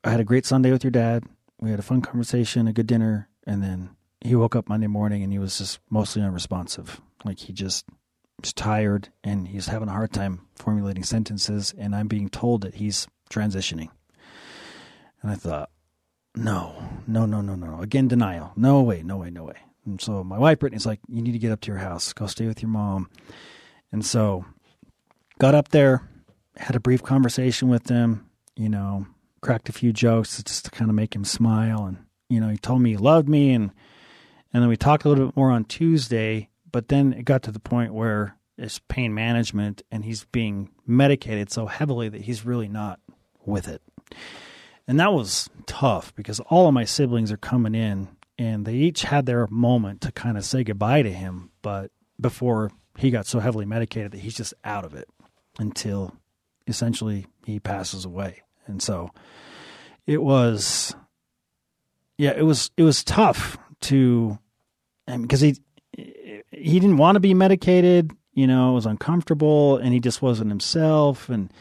"I had a great Sunday with your dad. We had a fun conversation, a good dinner, and then he woke up Monday morning and he was just mostly unresponsive. Like he just was tired and he's having a hard time formulating sentences. And I'm being told that he's transitioning. And I thought, no, no, no, no, no. Again, denial. No way, no way, no way. And so my wife, Brittany's like, you need to get up to your house, go stay with your mom. And so got up there, had a brief conversation with him, you know, cracked a few jokes just to kind of make him smile. And, you know, he told me he loved me. And, and then we talked a little bit more on Tuesday, but then it got to the point where it's pain management and he's being medicated so heavily that he's really not with it. And that was tough because all of my siblings are coming in and they each had their moment to kind of say goodbye to him, but before he got so heavily medicated that he's just out of it until essentially he passes away. And so it was yeah, it was it was tough to because he he didn't want to be medicated, you know, it was uncomfortable and he just wasn't himself and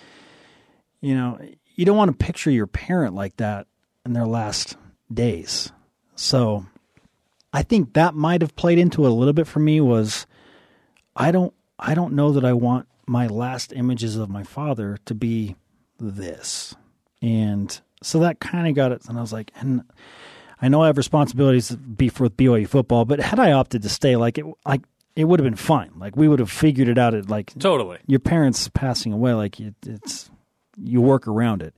you know, you don't want to picture your parent like that in their last days. So I think that might have played into it a little bit for me was I don't I don't know that I want my last images of my father to be this. And so that kind of got it and I was like and I know I have responsibilities to be for BYU football, but had I opted to stay like it like it would have been fine. Like we would have figured it out at like Totally. your parents passing away like it, it's you work around it.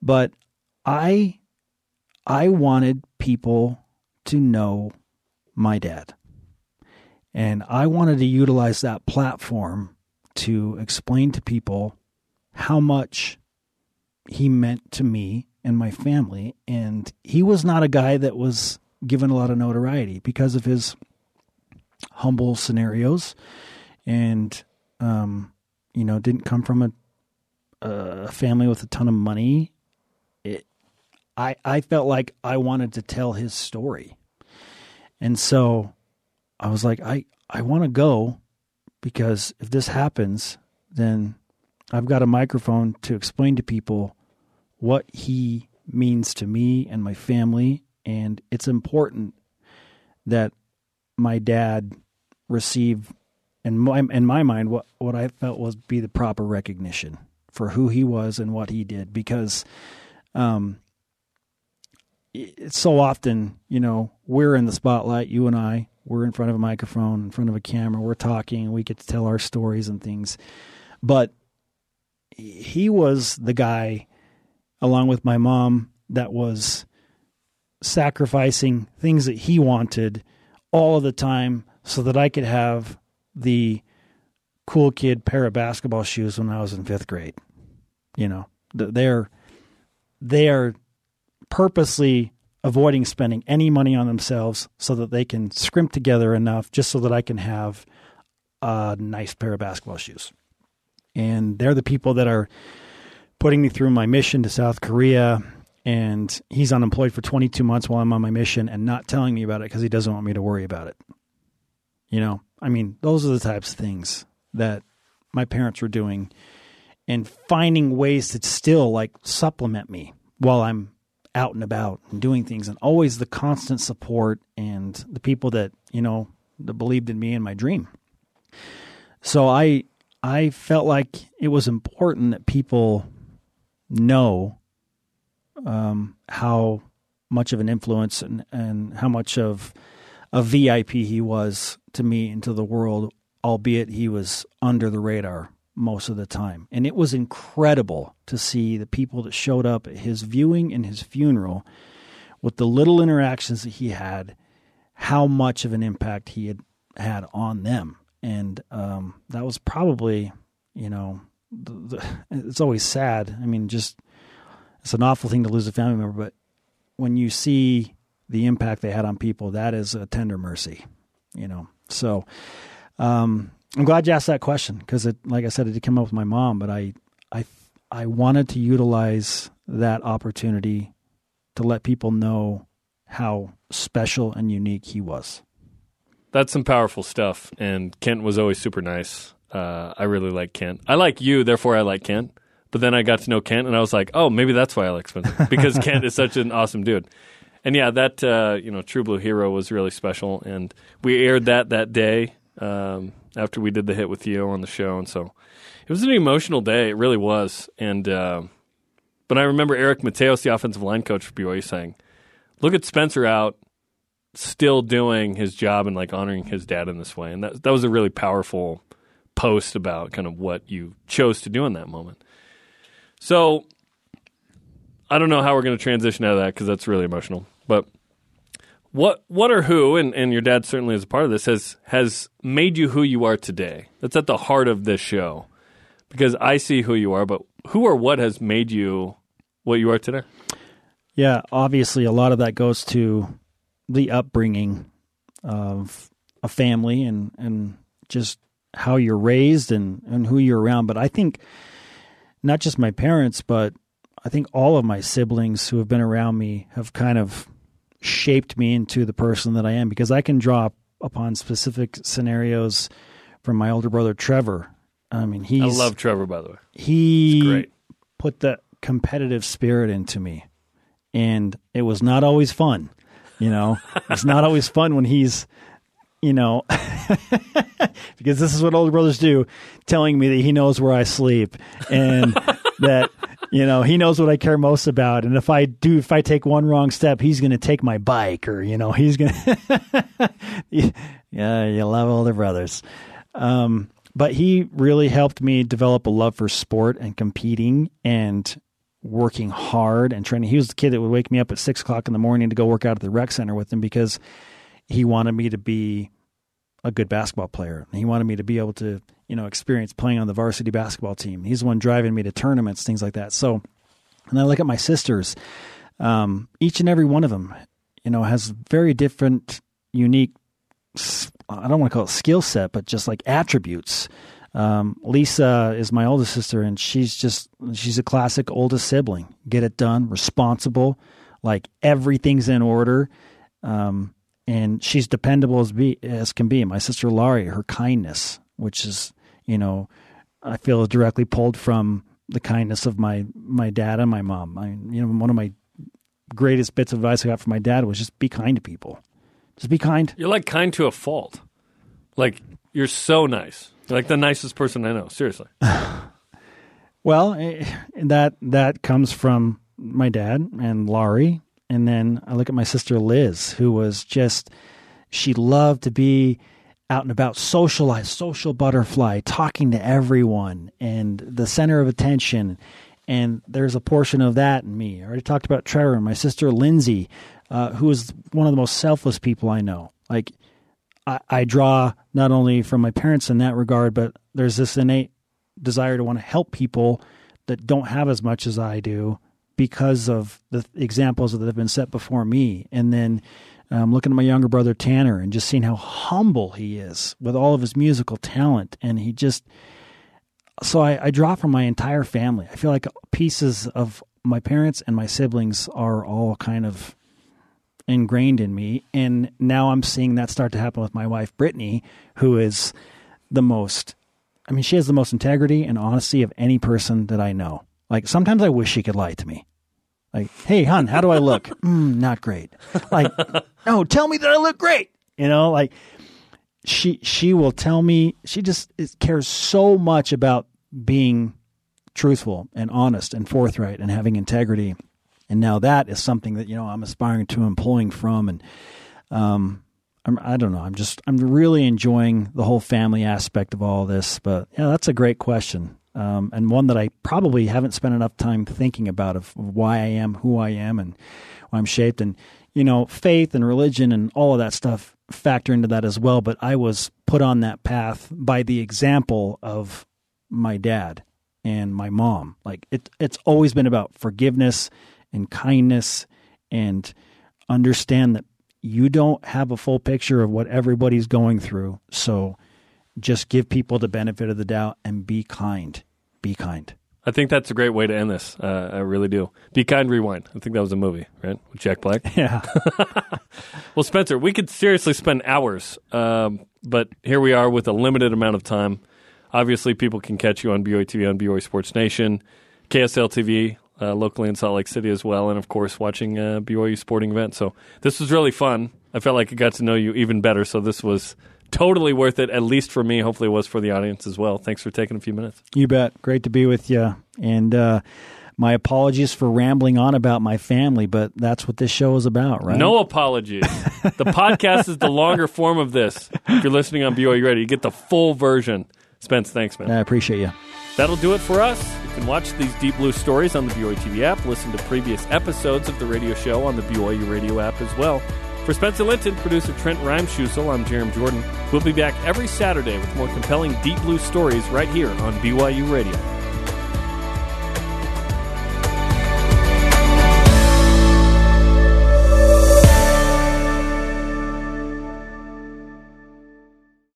But I I wanted people to know my dad. And I wanted to utilize that platform to explain to people how much he meant to me and my family. And he was not a guy that was given a lot of notoriety because of his humble scenarios and, um, you know, didn't come from a a family with a ton of money, it, I I felt like I wanted to tell his story, and so I was like, I I want to go because if this happens, then I've got a microphone to explain to people what he means to me and my family, and it's important that my dad receive in my in my mind what what I felt was be the proper recognition for who he was and what he did because um it's so often you know we're in the spotlight you and I we're in front of a microphone in front of a camera we're talking we get to tell our stories and things. But he was the guy along with my mom that was sacrificing things that he wanted all of the time so that I could have the cool kid pair of basketball shoes when I was in fifth grade. You know, they're they are purposely avoiding spending any money on themselves so that they can scrimp together enough just so that I can have a nice pair of basketball shoes. And they're the people that are putting me through my mission to South Korea. And he's unemployed for 22 months while I'm on my mission and not telling me about it because he doesn't want me to worry about it. You know, I mean, those are the types of things that my parents were doing and finding ways to still like supplement me while I'm out and about and doing things and always the constant support and the people that, you know, that believed in me and my dream. So I I felt like it was important that people know um, how much of an influence and, and how much of a VIP he was to me and to the world, albeit he was under the radar most of the time. And it was incredible to see the people that showed up at his viewing and his funeral with the little interactions that he had, how much of an impact he had had on them, and um, that was probably, you know, the, the, it's always sad. I mean, just it's an awful thing to lose a family member, but when you see the impact they had on people, that is a tender mercy, you know. So, um, I'm glad you asked that question because it, like I said, it did come up with my mom, but I, I, I wanted to utilize that opportunity to let people know how special and unique he was. That's some powerful stuff. And Kent was always super nice. Uh, I really like Kent. I like you, therefore I like Kent. But then I got to know Kent, and I was like, oh, maybe that's why I like Spencer because Kent is such an awesome dude. And yeah, that uh, you know, True Blue Hero was really special, and we aired that that day um, after we did the hit with you on the show, and so it was an emotional day. It really was. And uh, but I remember Eric Mateos, the offensive line coach for BYU, saying, "Look at Spencer out." Still doing his job and like honoring his dad in this way, and that that was a really powerful post about kind of what you chose to do in that moment. So I don't know how we're going to transition out of that because that's really emotional. But what what or who and, and your dad certainly is a part of this has has made you who you are today. That's at the heart of this show because I see who you are, but who or what has made you what you are today? Yeah, obviously, a lot of that goes to the upbringing of a family and and just how you're raised and and who you're around. But I think not just my parents, but I think all of my siblings who have been around me have kind of shaped me into the person that I am because I can draw upon specific scenarios from my older brother Trevor. I mean, he I love Trevor by the way. He put the competitive spirit into me. And it was not always fun. You know, it's not always fun when he's you know, because this is what older brothers do, telling me that he knows where I sleep and that you know he knows what I care most about, and if I do, if I take one wrong step, he's going to take my bike, or you know, he's going to. yeah, you love older brothers. Um, but he really helped me develop a love for sport and competing and working hard and training. He was the kid that would wake me up at six o'clock in the morning to go work out at the rec center with him because he wanted me to be a good basketball player. He wanted me to be able to, you know, experience playing on the varsity basketball team. He's the one driving me to tournaments, things like that. So, and I look at my sisters, um, each and every one of them, you know, has very different, unique, I don't want to call it skill set, but just like attributes. Um, Lisa is my oldest sister, and she's just, she's a classic oldest sibling. Get it done, responsible, like everything's in order. Um, and she's dependable as be as can be. My sister Laurie, her kindness, which is you know, I feel is directly pulled from the kindness of my my dad and my mom. I you know one of my greatest bits of advice I got from my dad was just be kind to people. Just be kind. You're like kind to a fault. Like you're so nice. Like the nicest person I know. Seriously. well, eh, that that comes from my dad and Laurie and then I look at my sister Liz, who was just, she loved to be out and about, socialize, social butterfly, talking to everyone, and the center of attention. And there's a portion of that in me. I already talked about Trevor and my sister Lindsay, uh, who is one of the most selfless people I know. Like, I, I draw not only from my parents in that regard, but there's this innate desire to want to help people that don't have as much as I do because of the examples that have been set before me. And then um, looking at my younger brother Tanner and just seeing how humble he is with all of his musical talent. And he just, so I, I draw from my entire family. I feel like pieces of my parents and my siblings are all kind of ingrained in me. And now I'm seeing that start to happen with my wife, Brittany, who is the most, I mean, she has the most integrity and honesty of any person that I know. Like sometimes I wish she could lie to me. Like, hey, hon, how do I look? mm, not great. Like, no, tell me that I look great. You know, like she she will tell me. She just cares so much about being truthful and honest and forthright and having integrity. And now that is something that you know I'm aspiring to employing from. And um, I'm, I don't know. I'm just I'm really enjoying the whole family aspect of all this. But yeah, that's a great question um, and one that I probably haven't spent enough time thinking about of why I am who I am and why I'm shaped. And you know, faith and religion and all of that stuff factor into that as well. But I was put on that path by the example of my dad and my mom. Like it, it's always been about forgiveness and kindness and understand that you don't have a full picture of what everybody's going through. So just give people the benefit of the doubt and be kind. Be kind. I think that's a great way to end this. Uh, I really do. Be kind, rewind. I think that was a movie, right? With Jack Black. Yeah. well, Spencer, we could seriously spend hours, um, but here we are with a limited amount of time. Obviously, people can catch you on BYU TV, on BYU Sports Nation, KSL TV, uh, locally in Salt Lake City as well, and of course, watching uh, BYU sporting events. So this was really fun. I felt like I got to know you even better. So this was totally worth it, at least for me. Hopefully, it was for the audience as well. Thanks for taking a few minutes. You bet. Great to be with you. And uh, my apologies for rambling on about my family, but that's what this show is about, right? No apologies. the podcast is the longer form of this. If you're listening on BYU Radio, you get the full version. Spence, thanks, man. I appreciate you. That'll do it for us. You can watch these Deep Blue stories on the BYU TV app, listen to previous episodes of the radio show on the BYU Radio app as well. For Spencer Linton, producer Trent Reimschusel, I'm Jarom Jordan. We'll be back every Saturday with more compelling Deep Blue stories right here on BYU Radio.